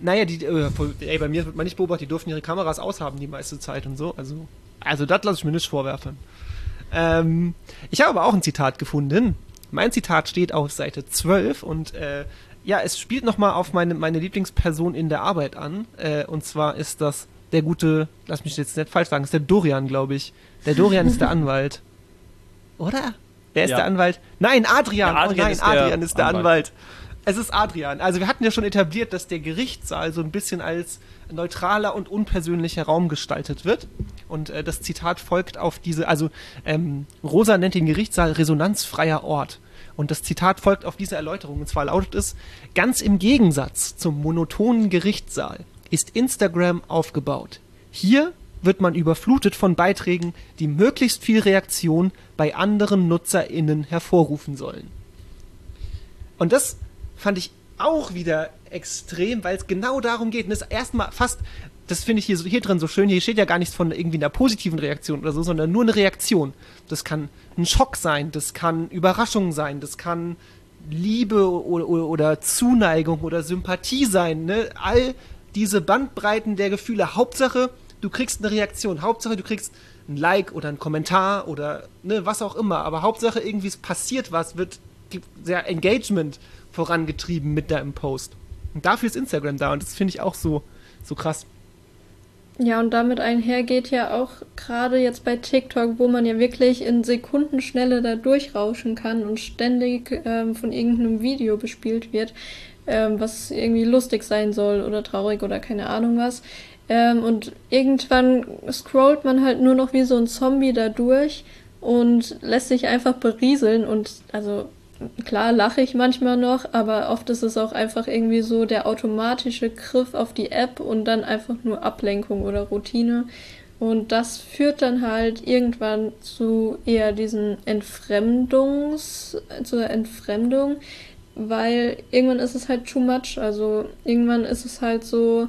Naja, die, äh, ey, bei mir wird man nicht beobachtet, die durften ihre Kameras aushaben die meiste Zeit und so. Also, also das lasse ich mir nicht vorwerfen. Ähm, ich habe aber auch ein Zitat gefunden. Mein Zitat steht auf Seite 12 und äh, ja, es spielt nochmal auf meine, meine Lieblingsperson in der Arbeit an. Äh, und zwar ist das der gute, lass mich jetzt nicht falsch sagen, ist der Dorian, glaube ich. Der Dorian ist der Anwalt. Oder? Wer ist ja. der Anwalt? Nein, Adrian. Ja, Adrian oh nein, ist Adrian ist der Anwalt. Anwalt. Es ist Adrian. Also wir hatten ja schon etabliert, dass der Gerichtssaal so ein bisschen als neutraler und unpersönlicher Raum gestaltet wird. Und äh, das Zitat folgt auf diese, also ähm, Rosa nennt den Gerichtssaal resonanzfreier Ort. Und das Zitat folgt auf diese Erläuterung. Und zwar lautet es, ganz im Gegensatz zum monotonen Gerichtssaal ist Instagram aufgebaut. Hier wird man überflutet von Beiträgen, die möglichst viel Reaktion bei anderen NutzerInnen hervorrufen sollen. Und das fand ich auch wieder extrem, weil es genau darum geht. Und das erstmal fast, das finde ich hier, so, hier drin so schön, hier steht ja gar nichts von irgendwie einer positiven Reaktion oder so, sondern nur eine Reaktion. Das kann ein Schock sein, das kann Überraschung sein, das kann Liebe oder, oder, oder Zuneigung oder Sympathie sein. Ne? All diese Bandbreiten der Gefühle. Hauptsache, du kriegst eine Reaktion. Hauptsache, du kriegst ein Like oder ein Kommentar oder ne, was auch immer. Aber Hauptsache, irgendwie es passiert was, wird sehr Engagement vorangetrieben mit deinem Post. Und dafür ist Instagram da und das finde ich auch so, so krass. Ja, und damit einhergeht ja auch gerade jetzt bei TikTok, wo man ja wirklich in Sekundenschnelle da durchrauschen kann und ständig ähm, von irgendeinem Video bespielt wird, ähm, was irgendwie lustig sein soll oder traurig oder keine Ahnung was. Ähm, und irgendwann scrollt man halt nur noch wie so ein Zombie da durch und lässt sich einfach berieseln und also klar lache ich manchmal noch, aber oft ist es auch einfach irgendwie so der automatische Griff auf die App und dann einfach nur Ablenkung oder Routine. Und das führt dann halt irgendwann zu eher diesen Entfremdungs, zur Entfremdung, weil irgendwann ist es halt too much. Also irgendwann ist es halt so,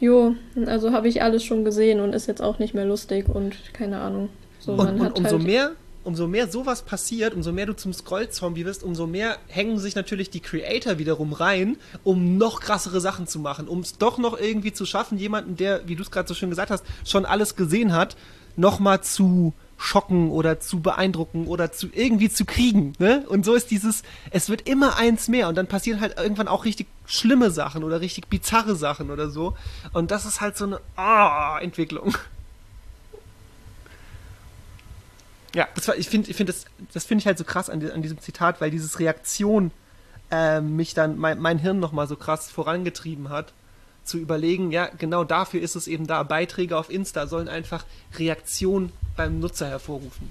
jo, also habe ich alles schon gesehen und ist jetzt auch nicht mehr lustig und keine Ahnung. So, und, und umso halt mehr umso mehr sowas passiert, umso mehr du zum Scroll-Zombie wirst, umso mehr hängen sich natürlich die Creator wiederum rein, um noch krassere Sachen zu machen, um es doch noch irgendwie zu schaffen, jemanden, der, wie du es gerade so schön gesagt hast, schon alles gesehen hat, nochmal zu schocken oder zu beeindrucken oder zu irgendwie zu kriegen. Ne? Und so ist dieses, es wird immer eins mehr und dann passieren halt irgendwann auch richtig schlimme Sachen oder richtig bizarre Sachen oder so. Und das ist halt so eine oh, Entwicklung. Ja, das war, ich finde, ich finde das, das finde ich halt so krass an, an, diesem Zitat, weil dieses Reaktion äh, mich dann mein, mein Hirn nochmal so krass vorangetrieben hat, zu überlegen, ja, genau dafür ist es eben da. Beiträge auf Insta sollen einfach Reaktion beim Nutzer hervorrufen.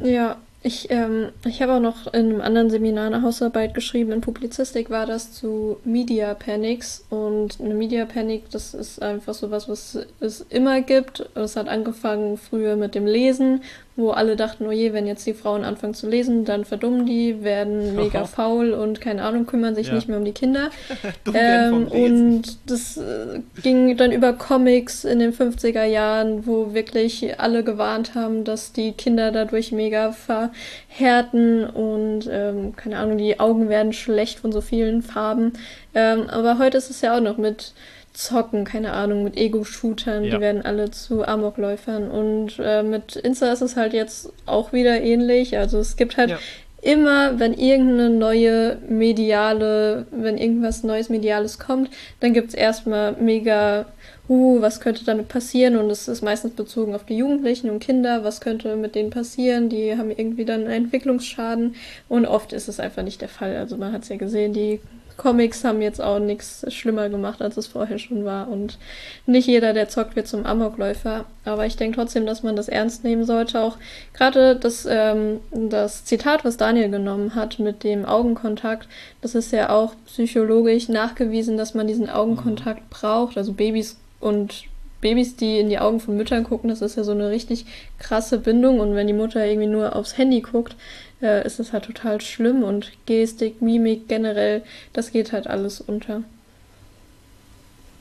Ja, ich, ähm, ich habe auch noch in einem anderen Seminar eine Hausarbeit geschrieben. In Publizistik war das zu Media Panics. Und eine Media Panic, das ist einfach so was, was es immer gibt. Es hat angefangen früher mit dem Lesen wo alle dachten, oh je, wenn jetzt die Frauen anfangen zu lesen, dann verdummen die, werden mega faul und keine Ahnung, kümmern sich ja. nicht mehr um die Kinder. ähm, und das äh, ging dann über Comics in den 50er Jahren, wo wirklich alle gewarnt haben, dass die Kinder dadurch mega verhärten und ähm, keine Ahnung, die Augen werden schlecht von so vielen Farben. Ähm, aber heute ist es ja auch noch mit zocken, keine Ahnung, mit Ego-Shootern, ja. die werden alle zu Amokläufern. Und äh, mit Insta ist es halt jetzt auch wieder ähnlich. Also es gibt halt ja. immer, wenn irgendeine neue mediale, wenn irgendwas Neues Mediales kommt, dann gibt es erstmal mega, uh, was könnte damit passieren? Und es ist meistens bezogen auf die Jugendlichen und Kinder, was könnte mit denen passieren? Die haben irgendwie dann einen Entwicklungsschaden. Und oft ist es einfach nicht der Fall. Also man hat es ja gesehen, die Comics haben jetzt auch nichts schlimmer gemacht, als es vorher schon war. Und nicht jeder, der zockt, wird zum Amokläufer. Aber ich denke trotzdem, dass man das ernst nehmen sollte. Auch gerade das, ähm, das Zitat, was Daniel genommen hat mit dem Augenkontakt, das ist ja auch psychologisch nachgewiesen, dass man diesen Augenkontakt braucht. Also Babys und Babys, die in die Augen von Müttern gucken, das ist ja so eine richtig krasse Bindung. Und wenn die Mutter irgendwie nur aufs Handy guckt, äh, ist es halt total schlimm und Gestik, Mimik generell, das geht halt alles unter.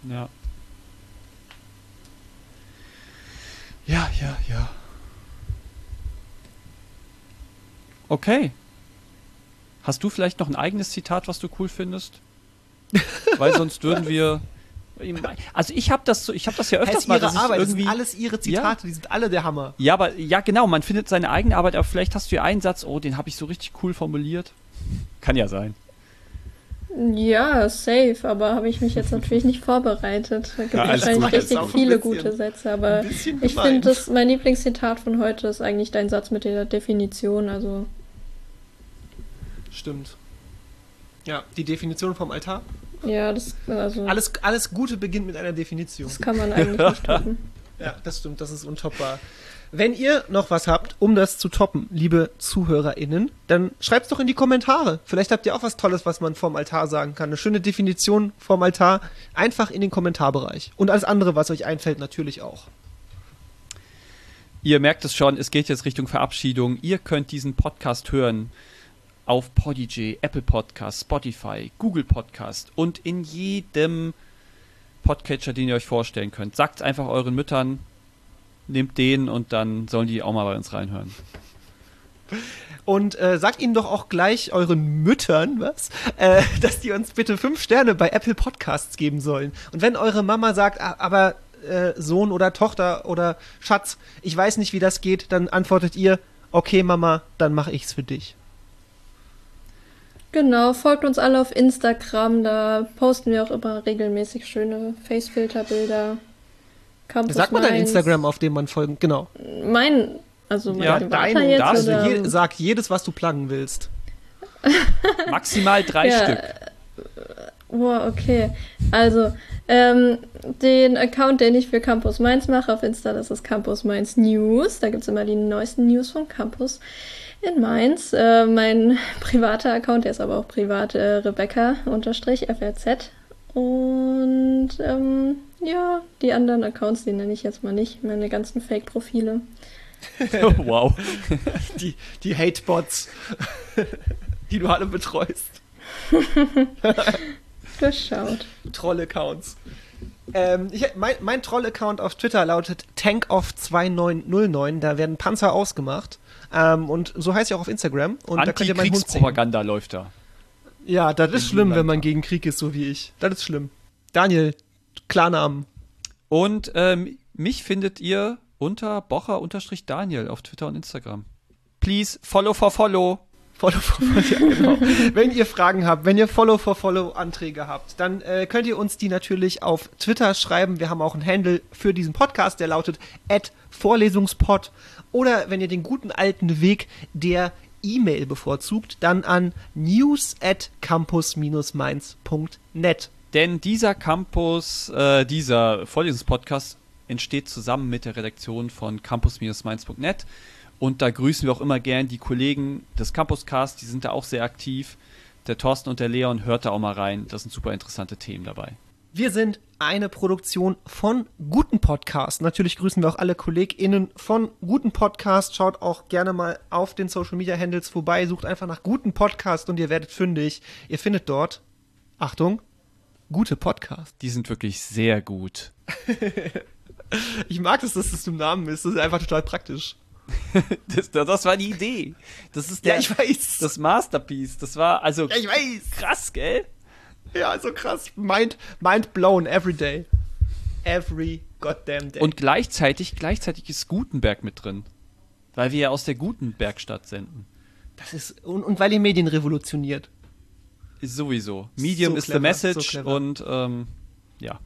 Ja. Ja, ja, ja. Okay. Hast du vielleicht noch ein eigenes Zitat, was du cool findest? Weil sonst würden wir also ich habe das so, ich habe das ja öfters das mal. Ihre Arbeit, irgendwie, das sind alles ihre Zitate, ja. die sind alle der Hammer. Ja, aber ja genau, man findet seine eigene Arbeit, aber vielleicht hast du ja einen Satz, oh, den habe ich so richtig cool formuliert. Kann ja sein. Ja, safe, aber habe ich mich jetzt natürlich nicht vorbereitet. Da gibt ja, wahrscheinlich richtig viele bisschen, gute Sätze, aber ich finde, mein Lieblingszitat von heute ist eigentlich dein Satz mit der Definition, also. Stimmt. Ja, die Definition vom Altar. Ja, das, also, Alles, alles Gute beginnt mit einer Definition. das kann man eigentlich nicht toppen. Ja, das stimmt, das ist untoppbar. Wenn ihr noch was habt, um das zu toppen, liebe ZuhörerInnen, dann schreibt's doch in die Kommentare. Vielleicht habt ihr auch was Tolles, was man vorm Altar sagen kann. Eine schöne Definition vorm Altar. Einfach in den Kommentarbereich. Und alles andere, was euch einfällt, natürlich auch. Ihr merkt es schon, es geht jetzt Richtung Verabschiedung. Ihr könnt diesen Podcast hören auf Podigy, Apple Podcast, Spotify, Google Podcast und in jedem Podcatcher, den ihr euch vorstellen könnt. Sagt einfach euren Müttern, nehmt den und dann sollen die auch mal bei uns reinhören. Und äh, sagt ihnen doch auch gleich euren Müttern, was? Äh, dass die uns bitte fünf Sterne bei Apple Podcasts geben sollen. Und wenn eure Mama sagt, "Ah, aber äh, Sohn oder Tochter oder Schatz, ich weiß nicht, wie das geht, dann antwortet ihr, okay Mama, dann mache ich's für dich. Genau, folgt uns alle auf Instagram, da posten wir auch immer regelmäßig schöne Facefilter-Bilder. Campus Sag mal dein. Instagram, auf dem man folgen. Genau. Mein, also mein Ja, Dein, jetzt darfst oder? je, sag jedes, was du pluggen willst. Maximal drei Ja, Stück. Boah, okay. Also, ähm, den Account, den ich für Campus Mainz mache auf Insta, das ist Campus Mainz News. Da gibt's immer die neuesten News vom Campus in Mainz. Äh, mein privater Account, der ist aber auch privat, äh, Rebecca-FLZ. Und ähm, ja, die anderen Accounts, die nenne ich jetzt mal nicht. Meine ganzen Fake-Profile. wow. Die, die Hatebots, die du alle betreust. Durchschaut. Troll-Accounts. Ähm, ich, mein mein Troll-Account auf Twitter lautet tankoff2909. Da werden Panzer ausgemacht. Ähm, und so heißt ich auch auf Instagram. Und da könnt ihr meinen Hund sehen. Antikriegspropaganda läuft da. Ja, das ist schlimm, wenn man gegen Krieg ist, so wie ich. Das ist schlimm. Daniel, Klarnamen. Und ähm, mich findet ihr unter Bocher-Daniel auf Twitter und Instagram. Please, follow for follow. Follow for Follow, ja, genau. wenn ihr Fragen habt, wenn ihr Follow for Follow Anträge habt, dann äh, könnt ihr uns die natürlich auf Twitter schreiben. Wir haben auch einen Handle für diesen Podcast, der lautet @vorlesungspod. Oder wenn ihr den guten alten Weg der E-Mail bevorzugt, dann an news at campus-mainz.net. Denn dieser Campus, äh, dieser Vorlesungspodcast entsteht zusammen mit der Redaktion von campus-mainz.net. Und da grüßen wir auch immer gern die Kollegen des Campuscast, die sind da auch sehr aktiv. Der Thorsten und der Leon hört da auch mal rein. Das sind super interessante Themen dabei. Wir sind eine Produktion von Guten Podcast. Natürlich grüßen wir auch alle KollegInnen von Guten Podcast. Schaut auch gerne mal auf den Social Media Handles vorbei. Sucht einfach nach Guten Podcast und ihr werdet fündig. Ihr findet dort, Achtung, gute Podcast. Die sind wirklich sehr gut. Ich mag es, dass das im Namen ist. Das ist einfach total praktisch. Das, das war die Idee. Das ist der, Ja, ich weiß. das Masterpiece. Das war also ja, ich weiß. krass, gell? Ja, so krass. Mind, mind blown every day. Every goddamn day. Und gleichzeitig, gleichzeitig ist Gutenberg mit drin. Weil wir ja aus der Gutenbergstadt senden. das ist, und, und weil ihr Medien revolutioniert. Ist sowieso. Medium So is clever, the message so und ähm, ja.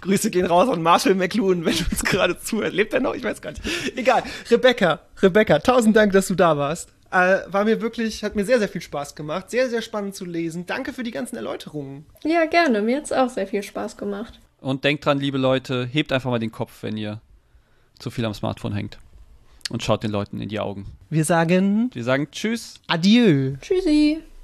Grüße gehen raus an Marshall McLuhan, wenn du uns gerade zuhörst. Lebt er noch? Ich weiß gar nicht. Egal. Rebecca, Rebecca, tausend Dank, dass du da warst. Äh, war mir wirklich, hat mir sehr, sehr viel Spaß gemacht. Sehr, sehr spannend zu lesen. Danke für die ganzen Erläuterungen. Ja, gerne. Mir hat's auch sehr viel Spaß gemacht. Und denkt dran, liebe Leute, hebt einfach mal den Kopf, wenn ihr zu viel am Smartphone hängt. Und schaut den Leuten in die Augen. Wir sagen Wir sagen Tschüss. Adieu. Tschüssi.